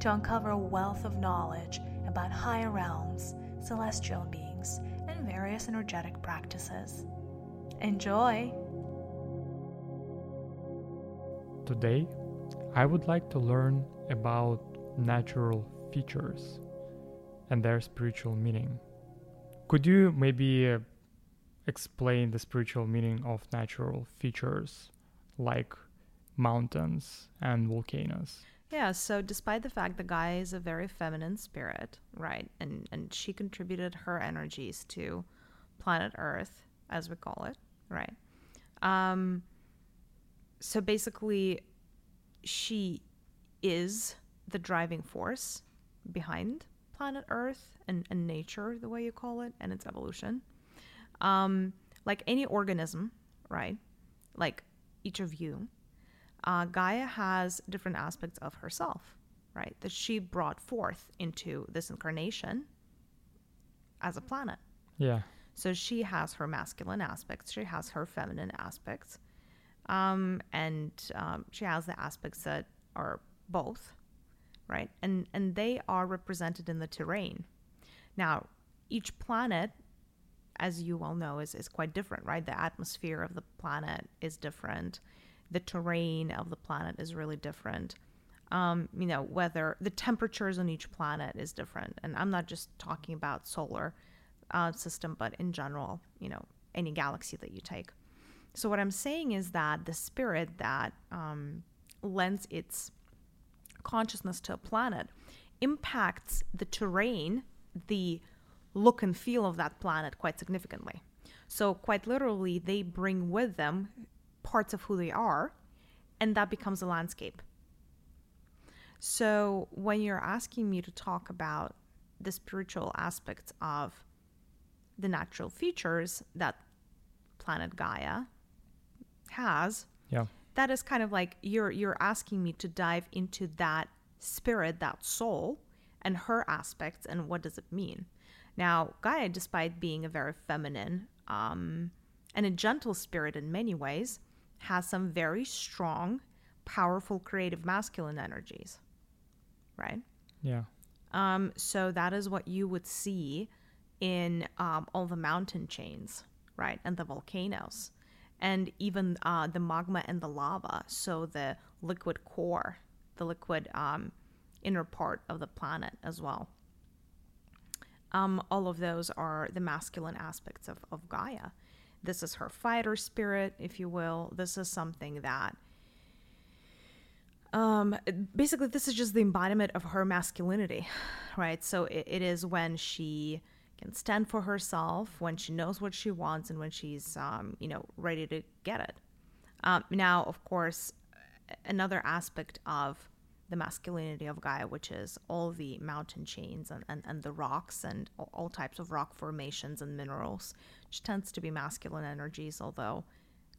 to uncover a wealth of knowledge about higher realms, celestial beings, and various energetic practices. Enjoy! Today, I would like to learn about natural features and their spiritual meaning. Could you maybe uh, explain the spiritual meaning of natural features like mountains and volcanoes? Yeah, so despite the fact the Gaia is a very feminine spirit, right? And and she contributed her energies to planet Earth, as we call it, right? Um so basically she is the driving force behind planet Earth and, and nature, the way you call it, and its evolution. Um, like any organism, right? Like each of you, uh, Gaia has different aspects of herself, right? That she brought forth into this incarnation as a planet. Yeah. So she has her masculine aspects, she has her feminine aspects, um, and um, she has the aspects that are both, right? And and they are represented in the terrain. Now, each planet, as you well know, is is quite different, right? The atmosphere of the planet is different the terrain of the planet is really different. Um, you know, whether the temperatures on each planet is different. And I'm not just talking about solar uh, system, but in general, you know, any galaxy that you take. So what I'm saying is that the spirit that um, lends its consciousness to a planet impacts the terrain, the look and feel of that planet quite significantly. So quite literally, they bring with them parts of who they are, and that becomes a landscape. So when you're asking me to talk about the spiritual aspects of the natural features that planet Gaia has, yeah. that is kind of like you're you're asking me to dive into that spirit, that soul, and her aspects and what does it mean. Now, Gaia, despite being a very feminine um, and a gentle spirit in many ways, has some very strong, powerful creative masculine energies. Right? Yeah. Um, so that is what you would see in um, all the mountain chains, right? And the volcanoes. And even uh, the magma and the lava. So the liquid core, the liquid um, inner part of the planet as well. Um, all of those are the masculine aspects of, of Gaia. This is her fighter spirit, if you will. This is something that um basically this is just the embodiment of her masculinity right so it, it is when she can stand for herself when she knows what she wants and when she's um you know ready to get it um now of course another aspect of the masculinity of Gaia, which is all the mountain chains and, and, and the rocks and all, all, types of rock formations and minerals, which tends to be masculine energies, although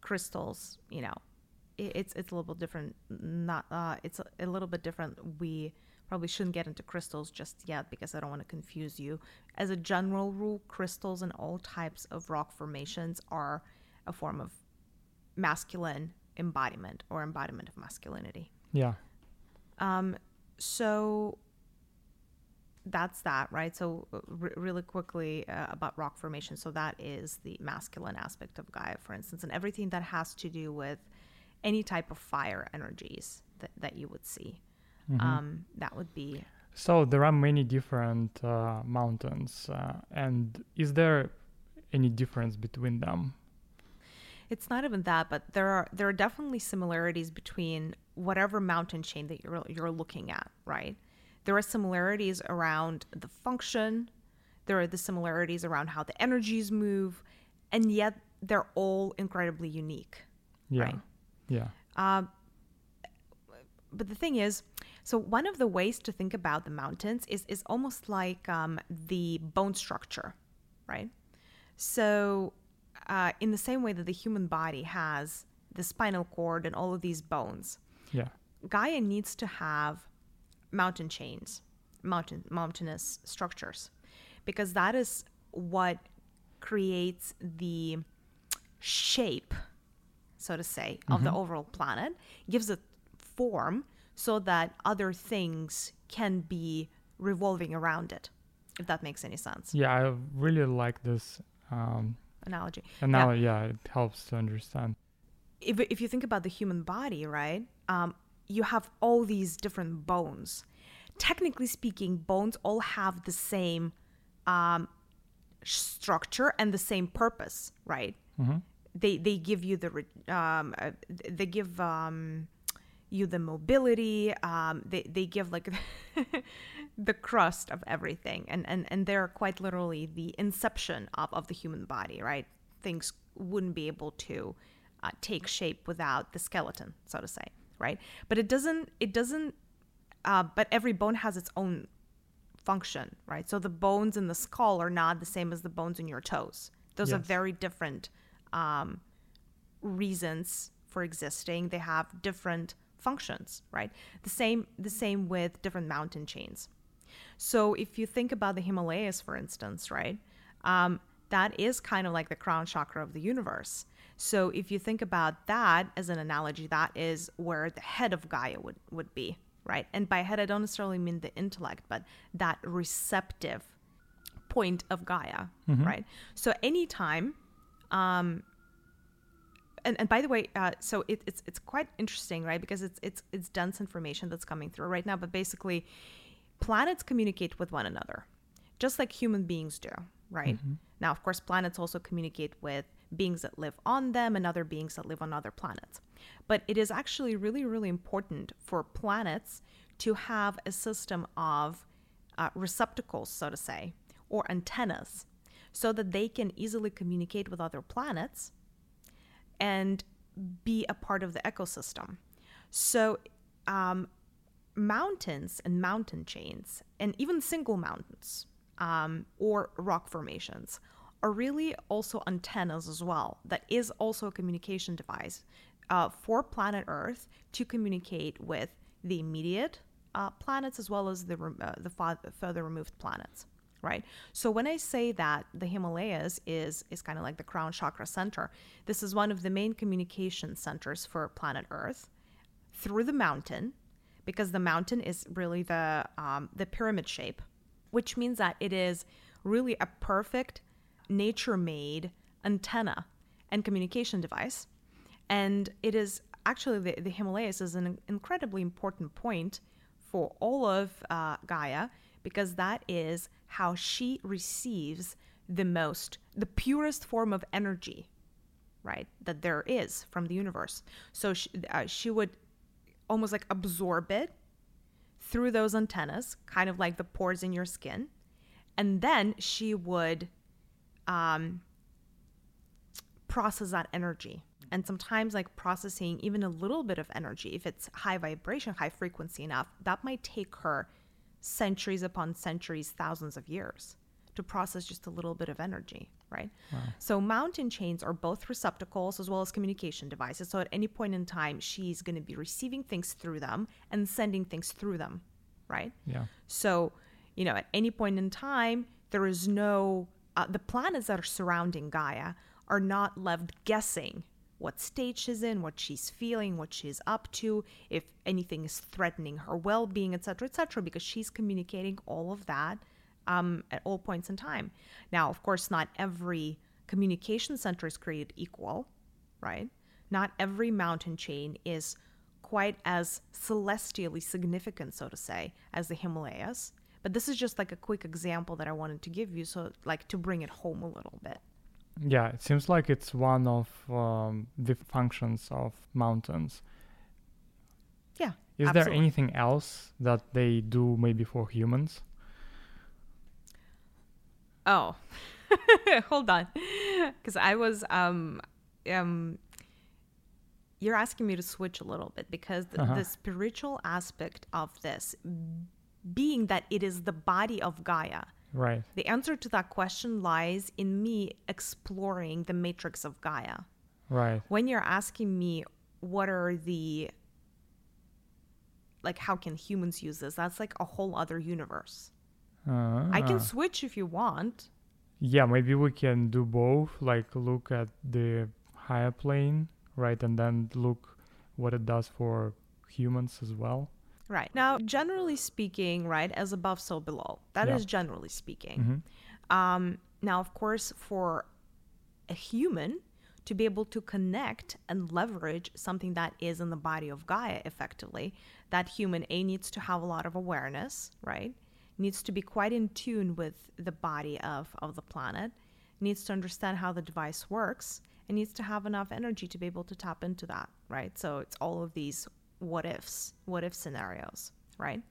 crystals, you know, it, it's it's a little bit different. Not uh, it's a, a little bit different. We probably shouldn't get into crystals just yet because I don't want to confuse you. As a general rule, crystals and all types of rock formations are a form of masculine embodiment or embodiment of masculinity. Yeah. Um, so that's that, right? So, uh, r- really quickly uh, about rock formation. So, that is the masculine aspect of Gaia, for instance, and everything that has to do with any type of fire energies that, that you would see. Mm-hmm. Um, that would be. So, there are many different uh, mountains. Uh, and is there any difference between them? It's not even that, but there are there are definitely similarities between whatever mountain chain that you're you're looking at, right? There are similarities around the function, there are the similarities around how the energies move, and yet they're all incredibly unique. Yeah. Right? Yeah. Uh, but the thing is, so one of the ways to think about the mountains is is almost like um, the bone structure, right? So, uh, in the same way that the human body has the spinal cord and all of these bones, Yeah. Gaia needs to have mountain chains, mountain mountainous structures, because that is what creates the shape, so to say, of the overall planet, gives it form so that other things can be revolving around it. If that makes any sense. Yeah, I really like this um, Analogy. analogy. Yeah. it helps to understand. if, if you think about the human body, right, um, you have all these different bones. Technically speaking, bones all have the same um, structure and the same purpose, right? They they give you the re- um, uh, they give um, you the mobility. Um, they they give like the crust of everything, and and and they're quite literally the inception of of the human body, right? Things wouldn't be able to uh, take shape without the skeleton, so to say, right? But it doesn't. It doesn't. Uh, but every bone has its own function, right? So the bones in the skull are not the same as the bones in your toes. Those are very different um, reasons for existing. They have different functions, right? The same. The same with different mountain chains. So if you think about the Himalayas, for instance, right, um, that is kind of like the crown chakra of the universe. So if you think about that as an analogy, that is where the head of Gaia would, would be, right? And by head, I don't necessarily mean the intellect, but that receptive point of Gaia, mm-hmm. right? So anytime um, and, and by the way, uh, so it, it's it's quite interesting, right? Because it's it's it's dense information that's coming through right now. But basically, planets communicate with one another, just like human beings do, right? Mm-hmm. Now, of course, planets also communicate with beings that live on them and other beings that live on other planets. But it is actually really, really important for planets to have a system of uh, receptacles, so to say, or antennas, so that they can easily communicate with other planets and be a part of the ecosystem. So, um, mountains and mountain chains, and even single mountains um, or rock formations, are really also antennas as well. That is also a communication device uh, for planet Earth to communicate with the immediate uh, planets as well as the uh, the further removed planets right so when i say that the himalayas is is kind of like the crown chakra center this is one of the main communication centers for planet earth through the mountain because the mountain is really the um, the pyramid shape which means that it is really a perfect nature made antenna and communication device. And it is actually the, the himalayas is an incredibly important point for all of uh, gaia because that is how she receives the most the purest form of energy right that there is from the universe. So she, uh, she would almost like absorb it through those antennas kind of like the pores in your skin. And then she would um, process that energy. And sometimes like processing even a little bit of energy if it's high vibration high frequency enough that might take her centuries upon centuries thousands of years to process just a little bit of energy right? So mountain chains are both receptacles as well as communication devices. So at any point in time she's going to be receiving things through them and sending things through them right? Yeah. so, you know, at any point in time, there is no, uh, the planets that are surrounding Gaia are not left guessing what state she's in, what she's feeling, what she's up to, if anything is threatening her well being, etc., etc., because she's communicating all of that um, at all points in time. Now, of course, not every communication center is created equal, right? Not every mountain chain is quite as celestially significant, so to say, as the Himalayas. But this is just like a quick example that I wanted to give you, so like to bring it home a little bit. Yeah, it seems like it's one of um, the functions of mountains. Yeah. Is there anything else that they do maybe for humans? Oh, hold on, because I was um um you're asking me to switch a little bit because the, Uh-huh. the spiritual aspect of this being that it is the body of Gaia. Right. The answer to that question lies in me exploring the matrix of Gaia. Right. When you're asking me what are the like how can humans use this? That's like a whole other universe. Uh, I can switch if you want. Yeah, maybe we can do both. Like look at the higher plane, right, and then look what it does for humans as well. Right. Now, generally speaking, right, as above, so below. That is Yeah. generally speaking. Mhm. Um, now, of course, for a human to be able to connect and leverage something that is in the body of Gaia effectively, that human A needs to have a lot of awareness, right? Needs to be quite in tune with the body of, of the planet, needs to understand how the device works, and needs to have enough energy to be able to tap into that, right? So it's all of these what ifs, what if scenarios, right?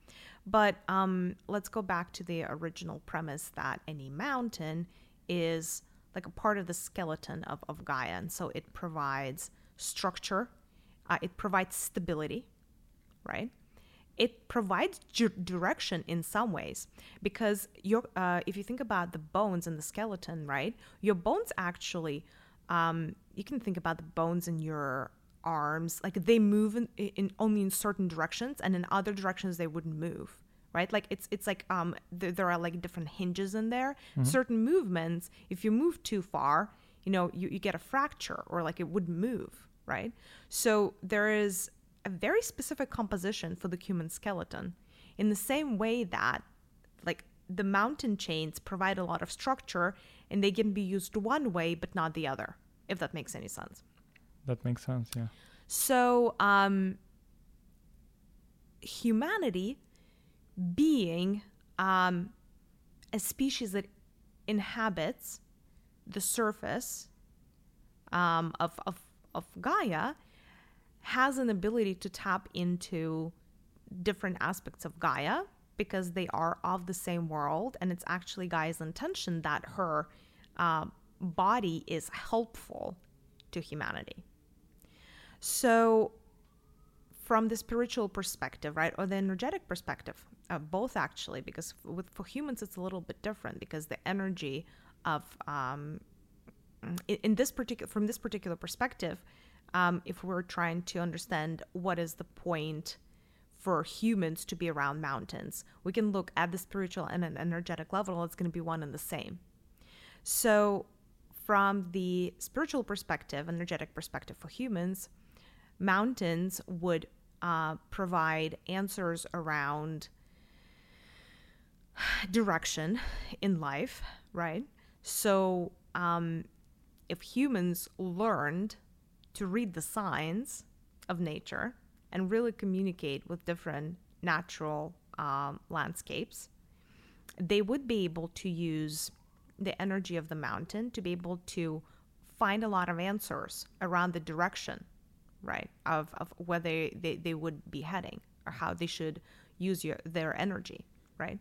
But um, let's go back to the original premise that any mountain is like a part of the skeleton of, of Gaia. And so it provides structure, uh, it provides stability, right? It provides ju- direction in some ways because your, uh, if you think about the bones and the skeleton, right? Your bones actually, um, you can think about the bones in your arms, like they move in, in only in certain directions, and in other directions they wouldn't move right? Like it's it's like um there, there are like different hinges in there. Certain movements if you move too far you know you, you get a fracture or like it wouldn't move right? So there is a very specific composition for the human skeleton. In the same way that like the mountain chains provide a lot of structure and they can be used one way but not the other if that makes any sense That makes sense. Yeah. so, um, humanity being um, a species that inhabits the surface um, of, of, of Gaia has an ability to tap into different aspects of Gaia because they are of the same world. And it's actually Gaia's intention that her uh, body is helpful to humanity. So, from the spiritual perspective, right, or the energetic perspective, uh, both actually, because with for humans it's a little bit different because the energy of um, in, in this particular from this particular perspective, um, if we're trying to understand what is the point for humans to be around mountains, we can look at the spiritual and an energetic level. It's going to be one and the same. So, from the spiritual perspective, energetic perspective for humans, mountains would uh, provide answers around direction in life, right? So, um, if humans learned to read the signs of nature and really communicate with different natural um, landscapes, they would be able to use the energy of the mountain to be able to find a lot of answers around the direction, right, of, of where they, they, they would be heading or how they should use your, their energy, right?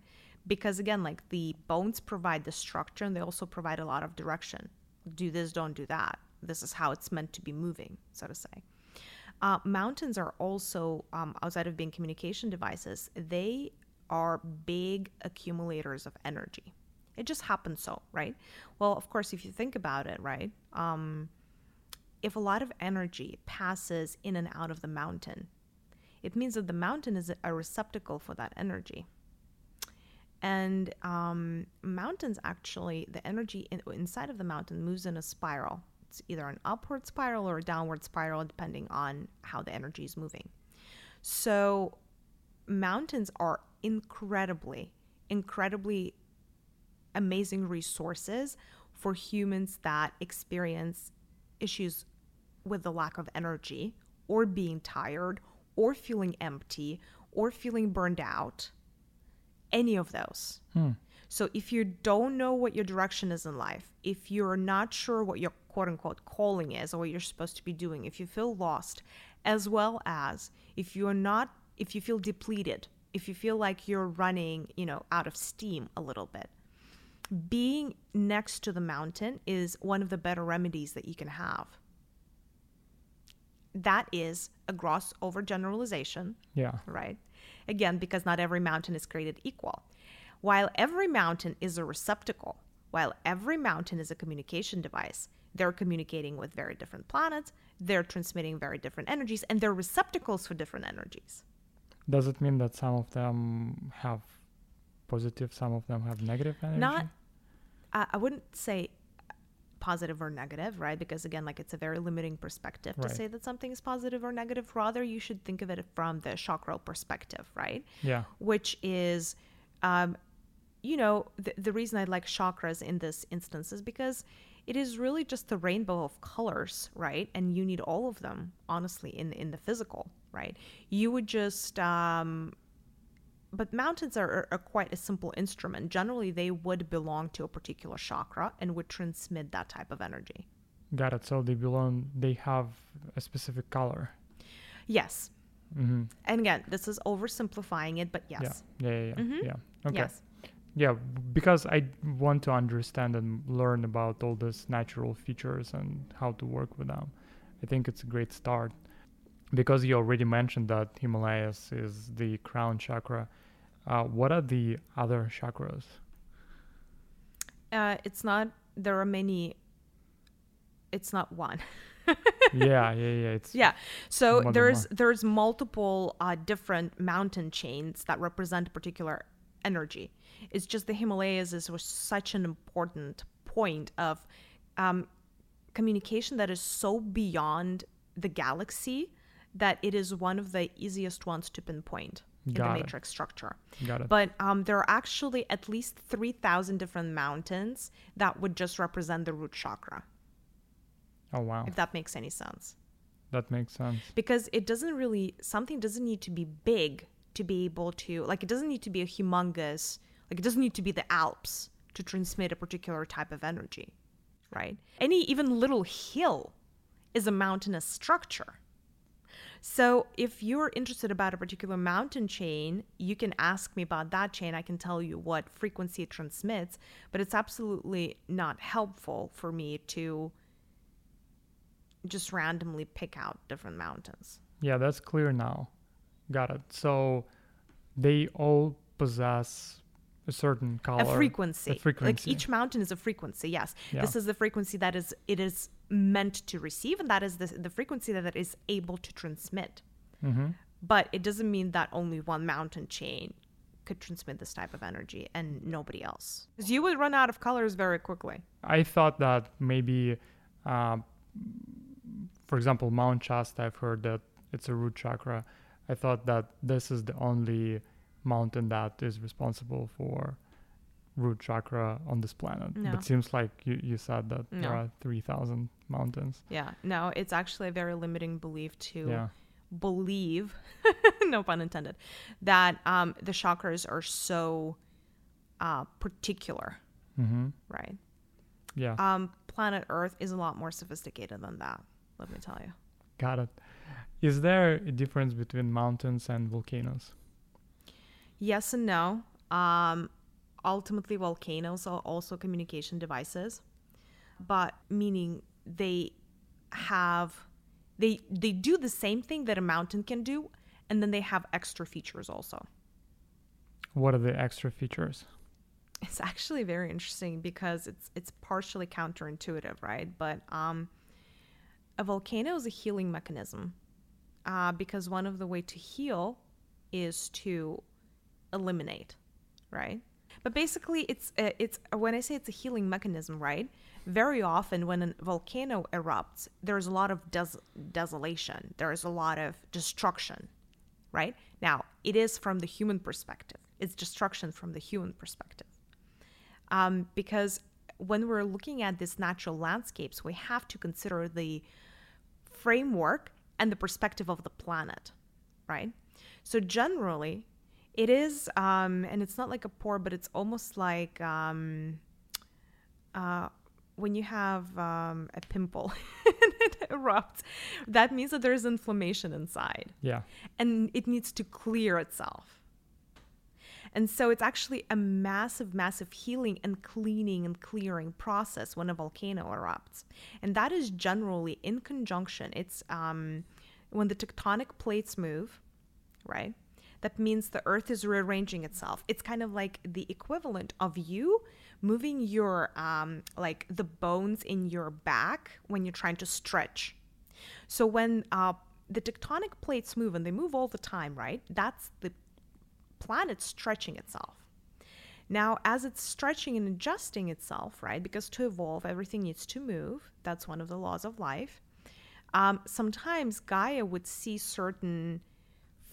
Because again, like the bones provide the structure and they also provide a lot of direction. Do this, don't do that. This is how it's meant to be moving, so to say. Uh, mountains are also, um, outside of being communication devices, they are big accumulators of energy. It just happens so, right? Well, of course, if you think about it, right? Um, if a lot of energy passes in and out of the mountain, it means that the mountain is a receptacle for that energy. And um, mountains actually, the energy in, inside of the mountain moves in a spiral. It's either an upward spiral or a downward spiral, depending on how the energy is moving. So, mountains are incredibly, incredibly amazing resources for humans that experience issues with the lack of energy or being tired or feeling empty or feeling burned out. Any of those. Hmm. So if you don't know what your direction is in life, if you're not sure what your quote unquote calling is or what you're supposed to be doing, if you feel lost, as well as if you're not, if you feel depleted, if you feel like you're running, you know, out of steam a little bit, being next to the mountain is one of the better remedies that you can have. that is a gross overgeneralization, Yeah. right? Again, because not every mountain is created equal. While every mountain is a receptacle, while every mountain is a communication device, they're communicating with very different planets, they're transmitting very different energies, and they're receptacles for different energies. Does it mean that some of them have positive, some of them have negative energy? Not, I I wouldn't say positive or negative, right? Because again, like it's a very limiting perspective to Right. say that something is positive or negative. Rather, you should think of it from the chakra perspective, right? Yeah. which is um, you know the, the reason i like chakras in this instance is because it is really just the rainbow of colors right and you need all of them honestly in in the physical right you would just um, but mountains are, are quite a simple instrument generally they would belong to a particular chakra and would transmit that type of energy Got it. So they belong, they have a specific color. yes Mm-hmm. and again this is oversimplifying it but yes Yeah. Yeah. Yeah. Yeah. Mhm. yeah. Okay. yes Yeah. Because I want to understand and learn about all these natural features and how to work with them. I think it's a great start. Because you already mentioned that Himalayas is the crown chakra. Uh, what are the other chakras? uh, it's not there are many it's not one yeah, yeah, yeah. It's yeah so there's there's multiple uh, different mountain chains that represent a particular energy it's just the himalayas is was such an important point of um, communication that is so beyond the galaxy that it is one of the easiest ones to pinpoint in Got the it. matrix structure got it. but um, there are actually at least 3,000 different mountains that would just represent the root chakra, oh wow, if that makes any sense. that makes sense. Because it doesn't really, something doesn't need to be big to be able to, like, it doesn't need to be a humongous, like, it doesn't need to be the Alps to transmit a particular type of energy, right? Any even little hill is a mountainous structure. So if you're interested about a particular mountain chain, you can ask me about that chain. I can tell you what frequency it transmits, but it's absolutely not helpful for me to just randomly pick out different mountains. Yeah, that's clear now. Got it. So they all possess a certain color. a frequency. Like frequency. each mountain is a frequency. Yes, Yeah. this is the frequency that is it is meant to receive, and that is the the frequency that it is able to transmit. Mm-hmm. But it doesn't mean that only one mountain chain could transmit this type of energy and nobody else. Because you would run out of colors very quickly. I thought that maybe, uh, for example, Mount Shasta, I've heard that it's a root chakra. I thought that this is the only mountain that is responsible for root chakra on this planet. No. But seems like you, you said that there are 3,000 mountains. Yeah, no, it's actually a very limiting belief to Yeah. believe, no pun intended, that um, the chakras are so uh, particular, Mm-hmm. right? Yeah. Um, planet Earth is a lot more sophisticated than that. Let me tell you. Got it. Is there a difference between mountains and volcanoes? Yes and no. Um, ultimately, volcanoes are also communication devices, but meaning they have they they do the same thing that a mountain can do, and then they have extra features also. What are the extra features? It's actually very interesting because it's it's partially counterintuitive, right? But um, a volcano is a healing mechanism uh, because one of the way to heal is to eliminate, right? But basically, it's uh, it's when I say it's a healing mechanism, right? Very often, when a volcano erupts, there's a lot of des- desolation. There's a lot of destruction, right? Now, it is from the human perspective. It's destruction from the human perspective um, because when we're looking at these natural landscapes, we have to consider the framework and the perspective of the planet, right? So generally, it is, um, and it's not like a pore, but it's almost like um, uh, when you have um, a pimple and it erupts. That means that there's inflammation inside Yeah. and it needs to clear itself. And so it's actually a massive, massive healing and cleaning and clearing process when a volcano erupts. And that is generally in conjunction. It's um, when the tectonic plates move, right? That means the earth is rearranging itself. It's kind of like the equivalent of you moving your, um, like the bones in your back when you're trying to stretch. So when uh, the tectonic plates move, and they move all the time, right? That's the planet stretching itself. Now, as it's stretching and adjusting itself, right? Because to evolve, everything needs to move. That's one of the laws of life. Um, sometimes Gaia would see certain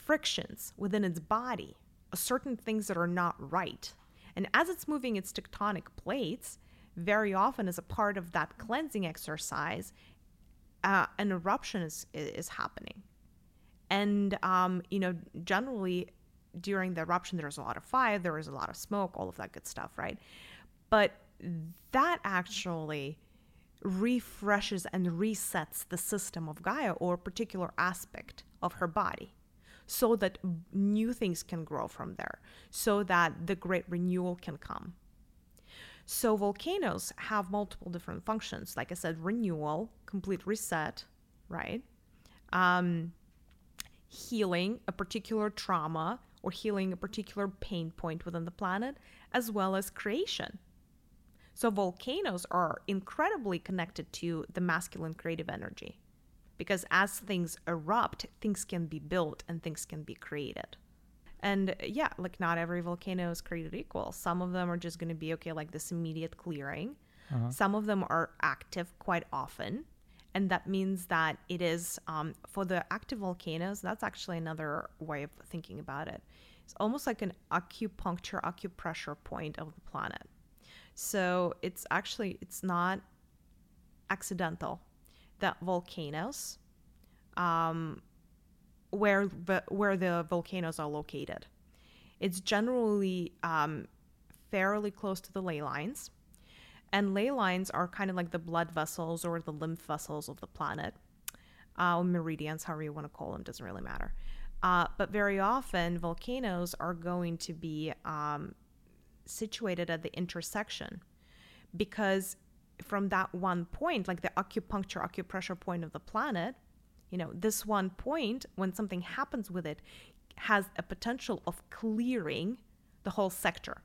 frictions within its body, certain things that are not right. And as it's moving its tectonic plates, very often as a part of that cleansing exercise, uh, an eruption is, is happening. And, um, you know, generally during the eruption, there's a lot of fire, there is a lot of smoke, all of that good stuff, right? But that actually refreshes and resets the system of Gaia or a particular aspect of her body so that new things can grow from there, so that the great renewal can come. So, volcanoes have multiple different functions. Like I said, renewal, complete reset, right? Um, healing a particular trauma or healing a particular pain point within the planet, as well as creation. So, volcanoes are incredibly connected to the masculine creative energy because as things erupt, things can be built and things can be created. And yeah, like not every volcano is created equal. Some of them are just going to be okay, like this immediate clearing. Uh-huh. Some of them are active quite often. And that means that it is um, for the active volcanoes, that's actually another way of thinking about it. It's almost like an acupuncture, acupressure point of the planet. So it's actually it's not accidental that volcanoes, um, where the where the volcanoes are located, it's generally um, fairly close to the ley lines, and ley lines are kind of like the blood vessels or the lymph vessels of the planet, uh, meridians, however you want to call them, doesn't really matter. Uh, but very often, volcanoes are going to be um, situated at the intersection because from that one point, like the acupuncture, acupressure point of the planet, you know, this one point, when something happens with it, has a potential of clearing the whole sector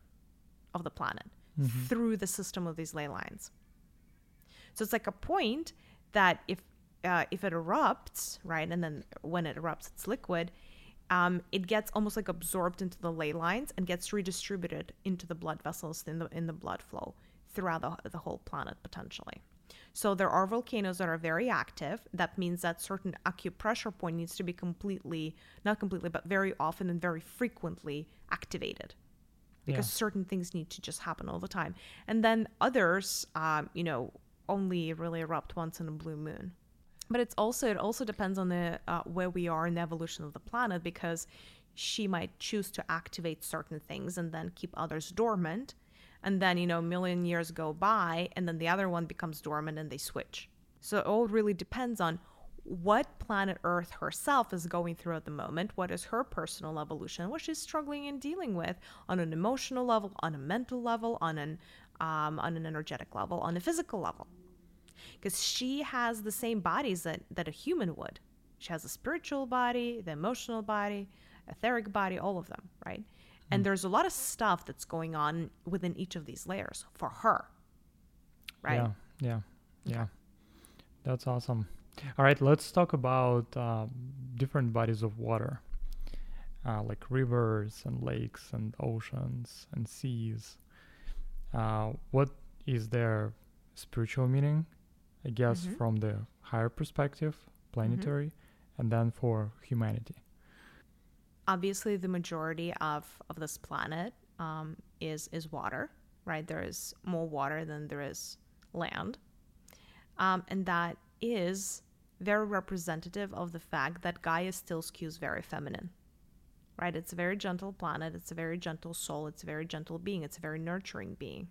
of the planet mm-hmm. through the system of these ley lines. So it's like a point that if uh, if it erupts, right, and then when it erupts, it's liquid. Um, it gets almost like absorbed into the ley lines and gets redistributed into the blood vessels in the in the blood flow throughout the, the whole planet potentially. So there are volcanoes that are very active. That means that certain acupressure point needs to be completely, not completely, but very often and very frequently activated because yeah. certain things need to just happen all the time. And then others, um, you know, only really erupt once in a blue moon. But it's also it also depends on the uh, where we are in the evolution of the planet because she might choose to activate certain things and then keep others dormant and then you know a million years go by and then the other one becomes dormant and they switch. So it all really depends on what planet earth herself is going through at the moment what is her personal evolution what she's struggling and dealing with on an emotional level on a mental level on an um, on an energetic level on a physical level. Because she has the same bodies that, that a human would. She has a spiritual body the emotional body etheric body all of them right and mm. there's a lot of stuff that's going on within each of these layers for her. Right? Yeah. Yeah. Yeah. That's awesome. All right, let's talk about uh, different bodies of water, uh, like rivers and lakes and oceans and seas. Uh, what is their spiritual meaning? I guess mm-hmm. from the higher perspective, planetary, mm-hmm. and then for humanity obviously the majority of of this planet um, is is water right? There is more water than there is land. Um, and that is very representative of the fact that gaia still skews very feminine right? It's a very gentle planet. It's a very gentle soul. It's a very gentle being. It's a very nurturing being.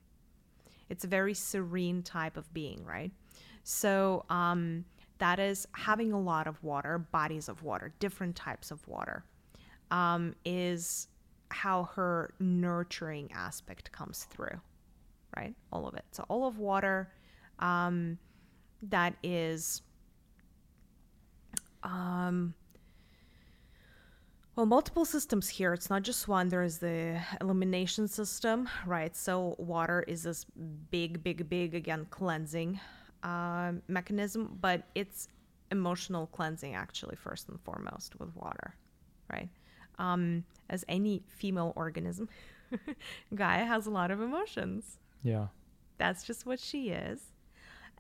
It's a very serene type of being right? So um, that is having a lot of water bodies of water different types of water um, is how her nurturing aspect comes through, right? All of it. So, all of water um, that is Um, well, multiple systems here. It's not just one. There is the elimination system, right? So water is this big, big, big again cleansing um, mechanism, but it's emotional cleansing actually first and foremost with water, right? Um, as any female organism, Gaia has a lot of emotions. Yeah. That's just what she is,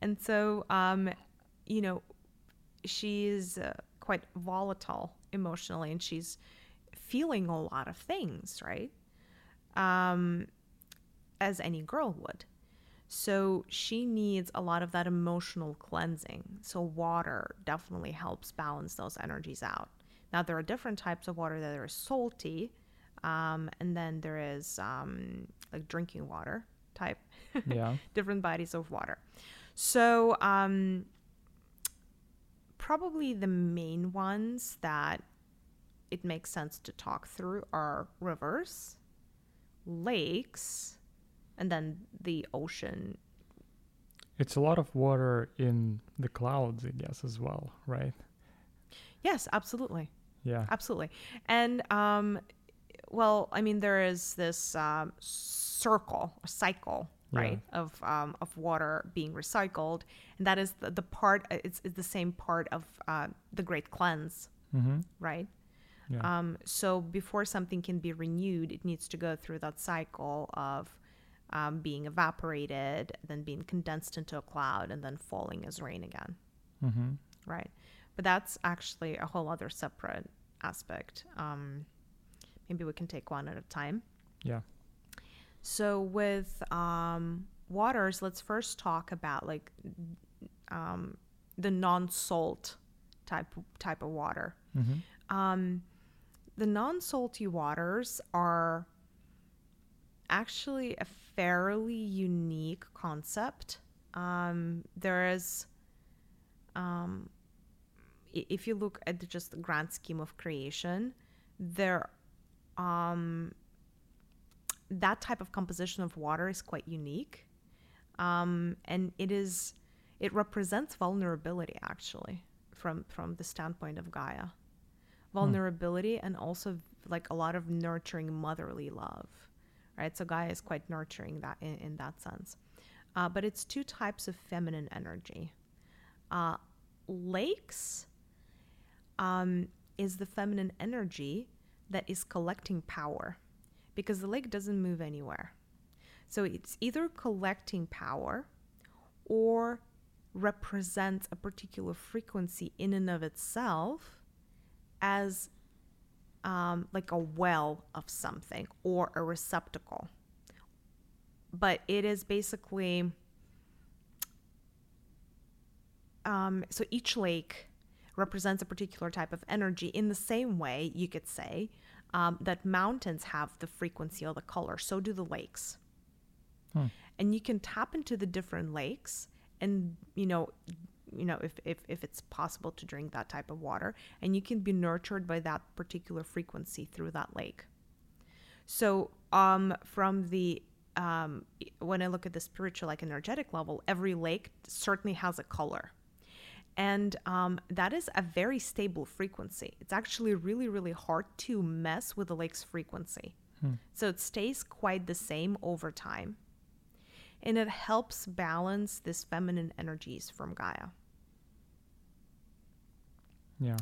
and so um, you know, she's uh, quite volatile emotionally and she's feeling a lot of things, right? Um, as any girl would. So she needs a lot of that emotional cleansing. So water definitely helps balance those energies out. Now there are different types of water. that are salty, um, and then there is um, like drinking water type. Yeah. different bodies of water. So um, probably the main ones that it makes sense to talk through are rivers, lakes, and then the ocean. It's a lot of water in the clouds, I guess, as well, right? Yes, absolutely. Yeah. Absolutely. And, um, well, I mean, there is this um, circle, a cycle, right, of, um, of water being recycled. And that is the, the part, it's, it's the same part of uh, the Great Cleanse, Mm-hmm. right? Yeah. Um, so before something can be renewed, it needs to go through that cycle of um, being evaporated, then being condensed into a cloud, and then falling as rain again, mm-hmm. right? But that's actually a whole other separate aspect. Um, maybe we can take one at a time. Yeah. So with um, waters, let's first talk about like um, the non-salt type type of water. Mm-hmm. Um, the non-salty waters are actually a fairly unique concept. Um, there is, um, if you look at the, just the grand scheme of creation, there, um, that type of composition of water is quite unique, um, and it is, it represents vulnerability actually from from the standpoint of Gaia. Vulnerability and also like a lot of nurturing motherly love right? So gaia is quite nurturing that in, in that sense. Uh, but it's two types of feminine energy. Uh, lakes um, is the feminine energy that is collecting power because the lake doesn't move anywhere so it's either collecting power or represents a particular frequency in and of itself as um, like a well of something or a receptacle. But it is basically um, so each lake represents a particular type of energy. In the same way, you could say um, that mountains have the frequency or the color, so do the lakes. Hmm. And you can tap into the different lakes and you know you know if, if if it's possible to drink that type of water and you can be nurtured by that particular frequency through that lake so um from the um when i look at the spiritual like energetic level every lake certainly has a color and um, that is a very stable frequency it's actually really really hard to mess with the lake's frequency so it stays quite the same over time and it helps balance this feminine energies from gaia Yeah.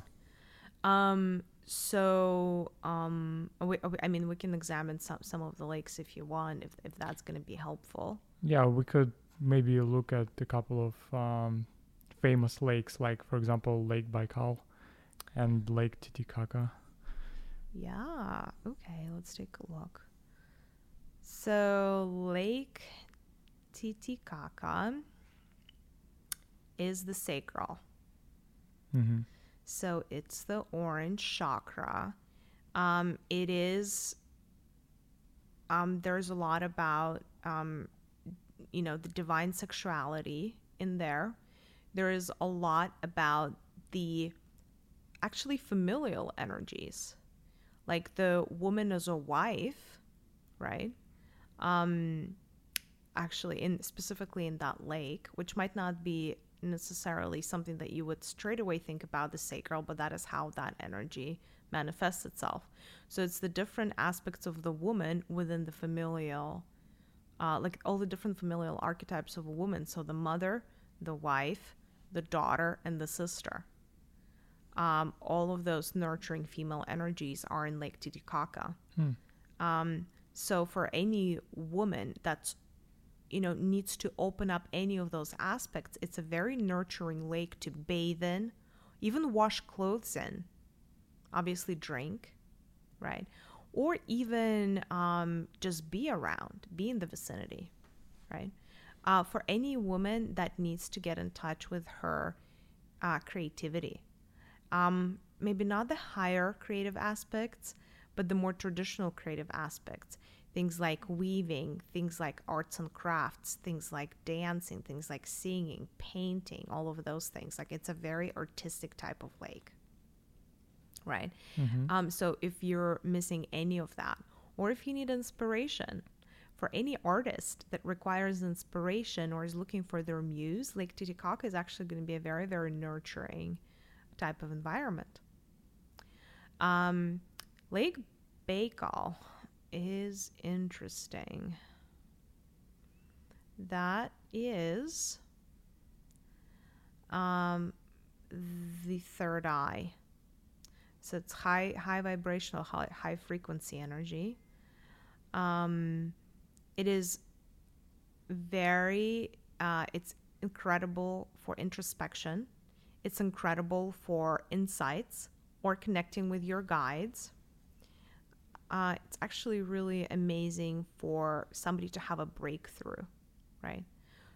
Um. So, um, we, I mean, we can examine some some of the lakes if you want, if if that's going to be helpful. Yeah, we could maybe look at a couple of um, famous lakes, like for example Lake Baikal and Lake Titicaca. Yeah. Okay. Let's take a look. So, Lake Titicaca is the sacral. Mm-hmm. So it's the orange chakra. Um, it is. Um, there's a lot about um, you know the divine sexuality in there. There is a lot about the actually familial energies, like the woman as a wife, right? Um, actually, in specifically in that lake, which might not be necessarily something that you would straight away think about the sacral, but that is how that energy manifests itself. So it's the different aspects of the woman within the familial, uh, like all the different familial archetypes of a woman. So the mother, the wife, the daughter, and the sister. Um, all of those nurturing female energies are in Lake Titicaca. Hmm. Um, so for any woman that's you know needs to open up any of those aspects, it's a very nurturing lake to bathe in, even wash clothes in. Obviously, drink, right? Or even um, just be around, be in the vicinity, right? Uh, for any woman that needs to get in touch with her uh, creativity, um, maybe not the higher creative aspects, but the more traditional creative aspects. Things like weaving, things like arts and crafts, things like dancing, things like singing, painting, all of those things. Like it's a very artistic type of lake, right? Mhm. Um, so if you're missing any of that, or if you need inspiration, for any artist that requires inspiration or is looking for their muse, Lake Titicaca is actually going to be a very, very nurturing type of environment. Um, Lake Baikal is interesting. That is um, the third eye. So it's high, high vibrational, high, high frequency energy. Um, it is very, uh, it's incredible for introspection. It's incredible for insights or connecting with your guides. Uh, it's actually really amazing for somebody to have a breakthrough, right?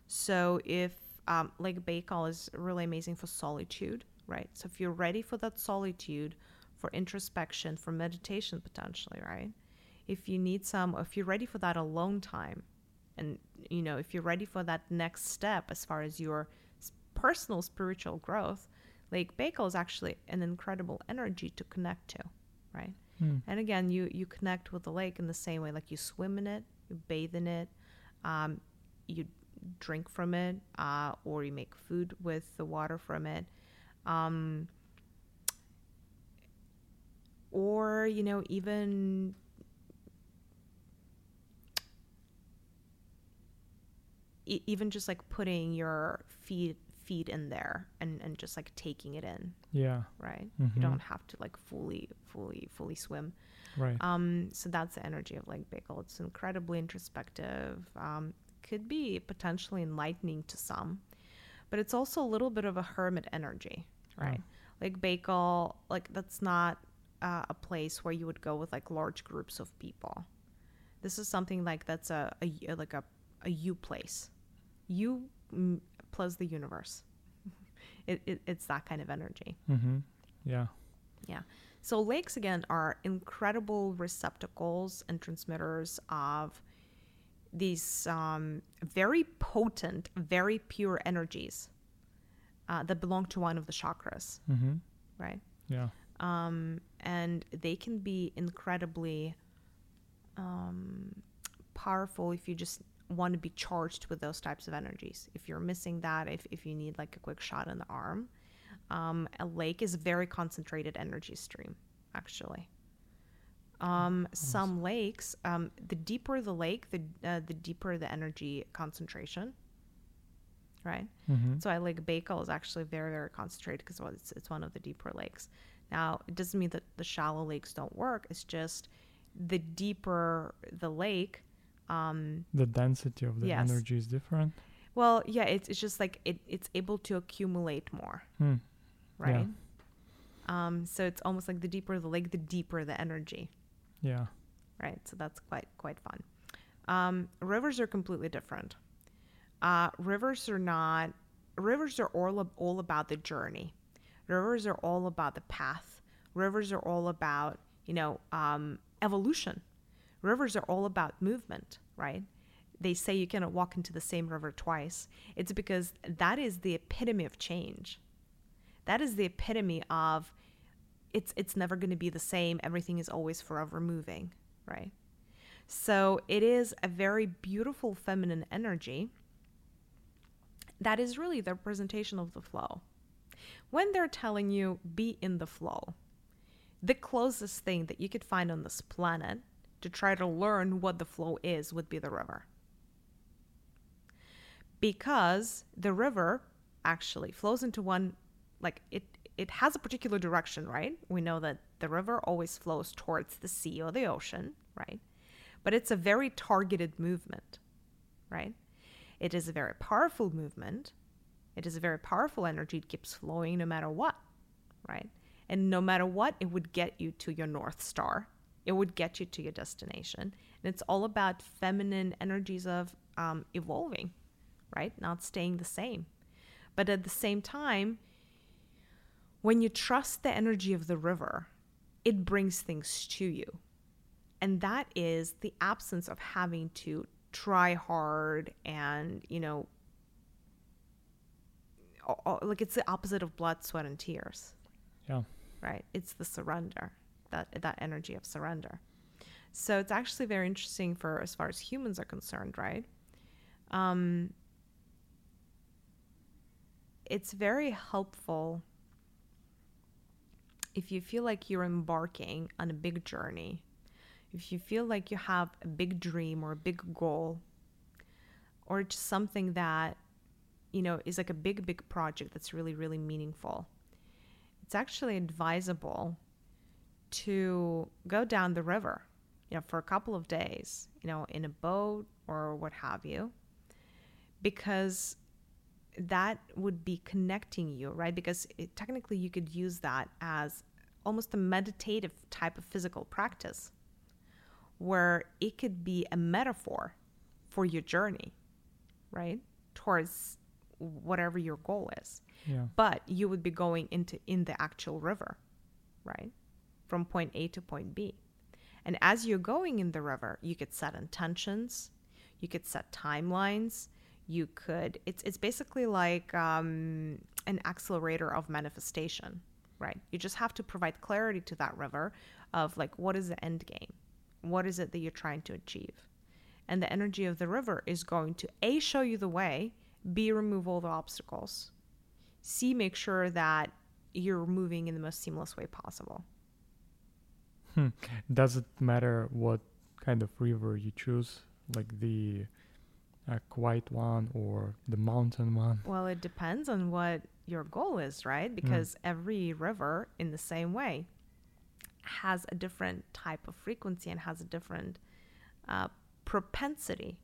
So if um, Lake Baikal is really amazing for solitude, right? So if you're ready for that solitude, for introspection, for meditation potentially, right? If you need some, if you're ready for that alone time, and you know, if you're ready for that next step as far as your personal spiritual growth, Lake Baikal is actually an incredible energy to connect to, right? Hmm. And again, you you connect with the lake in the same way, like you swim in it, you bathe in it, um, you drink from it, uh, or you make food with the water from it, um, or you know even e- even just like putting your feet feet in there and and just like taking it in Yeah. right Mhm. you don't have to like fully fully fully swim Right. um so that's the energy of like Baikal. it's incredibly introspective um could be potentially enlightening to some but it's also a little bit of a hermit energy right like Baikal, like that's not uh, a place where you would go with like large groups of people this is something like that's a, a like a, a you place you mm, plus the universe it, it, it's that kind of energy mm-hmm. Yeah. yeah. So lakes again are incredible receptacles and transmitters of these um, very potent, very pure energies uh, that belong to one of the chakras, Mm-hmm. right? Yeah. Um, and they can be incredibly um, powerful if you just want to be charged with those types of energies. If you're missing that, if, if you need like a quick shot in the arm, um, a lake is a very concentrated energy stream, actually. Um, some lakes, um, the deeper the lake, the uh, the deeper the energy concentration. Right. Mm-hmm. So I Lake Baikal is actually very, very concentrated because it's, it's one of the deeper lakes. Now, it doesn't mean that the shallow lakes don't work. It's just the deeper the lake, um, The density of the Yes. energy is different. well, yeah, it's, it's just like it, it's able to accumulate more, Hmm. right? Um, so it's almost like the deeper the lake, the deeper the energy, Yeah. right? So that's quite quite fun. Um, rivers are completely different. Uh, rivers are not. Rivers are all ab- all about the journey. Rivers are all about the path. Rivers are all about you know um, evolution. Rivers are all about movement, right? They say you cannot walk into the same river twice. It's because that is the epitome of change. That is the epitome of it's it's never going to be the same. Everything is always forever moving, right? So it is a very beautiful feminine energy that is really the representation of the flow. When they're telling you be in the flow, the closest thing that you could find on this planet to try to learn what the flow is would be the river. Because the river actually flows into one like it it has a particular direction, right? We know that the river always flows towards the sea or the ocean, right? But it's a very targeted movement, right? It is a very powerful movement. It is a very powerful energy. It keeps flowing no matter what, right? And no matter what, it would get you to your North Star. It would get you to your destination. And it's all about feminine energies of um, evolving, right? Not staying the same. But at the same time, when you trust the energy of the river, it brings things to you. And that is the absence of having to try hard and, you know, like it's the opposite of blood, sweat, and tears. Yeah. Right? It's the surrender, that, that energy of surrender. So it's actually very interesting for as far as humans are concerned, right? Um, it's very helpful if you feel like you're embarking on a big journey, if you feel like you have a big dream or a big goal, or just something that, you know, is like a big, big project that's really, really meaningful, it's actually advisable to go down the river, you know, for a couple of days, you know, in a boat or what have you, because that would be connecting you, right? Because it, technically you could use that as almost a meditative type of physical practice where it could be a metaphor for your journey, right? Towards whatever your goal is. Yeah. But you would be going into in the actual river, right? From point A to point B. And as you're going in the river, you could set intentions, you could set timelines, you could it's it's basically like um, an accelerator of manifestation right? You just have to provide clarity to that river of like what is the end game? What is it that you're trying to achieve? And the energy of the river is going to a show you the way b remove all the obstacles c make sure that you're moving in the most seamless way possible hmm. does it matter what kind of river you choose like the a quiet one or the mountain one? Well, it depends on what your goal is, right? Hmm. Because mm. every river, in the same way, has a different type of frequency and has a different uh, propensity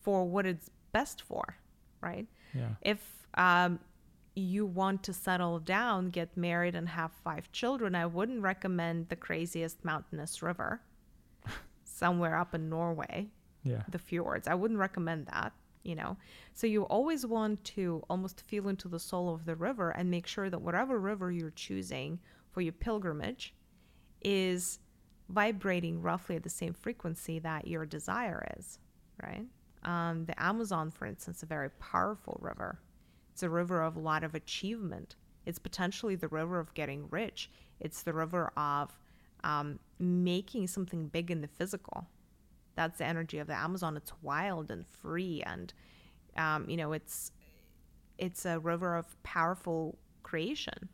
for what it's best for, right? Yeah. If um, you want to settle down, get married, and have five children, I wouldn't recommend the craziest mountainous river somewhere up in Norway yeah. the fjords. I wouldn't recommend that, you know. So you always want to almost feel into the soul of the river and make sure that whatever river you're choosing for your pilgrimage is vibrating roughly at the same frequency that your desire is, right? Um, the Amazon, for instance, a very powerful river. It's a river of a lot of achievement. It's potentially the river of getting rich. It's the river of um, making something big in the physical, that's the energy of the Amazon. It's wild and free, and um, you know, it's it's a river of powerful creation.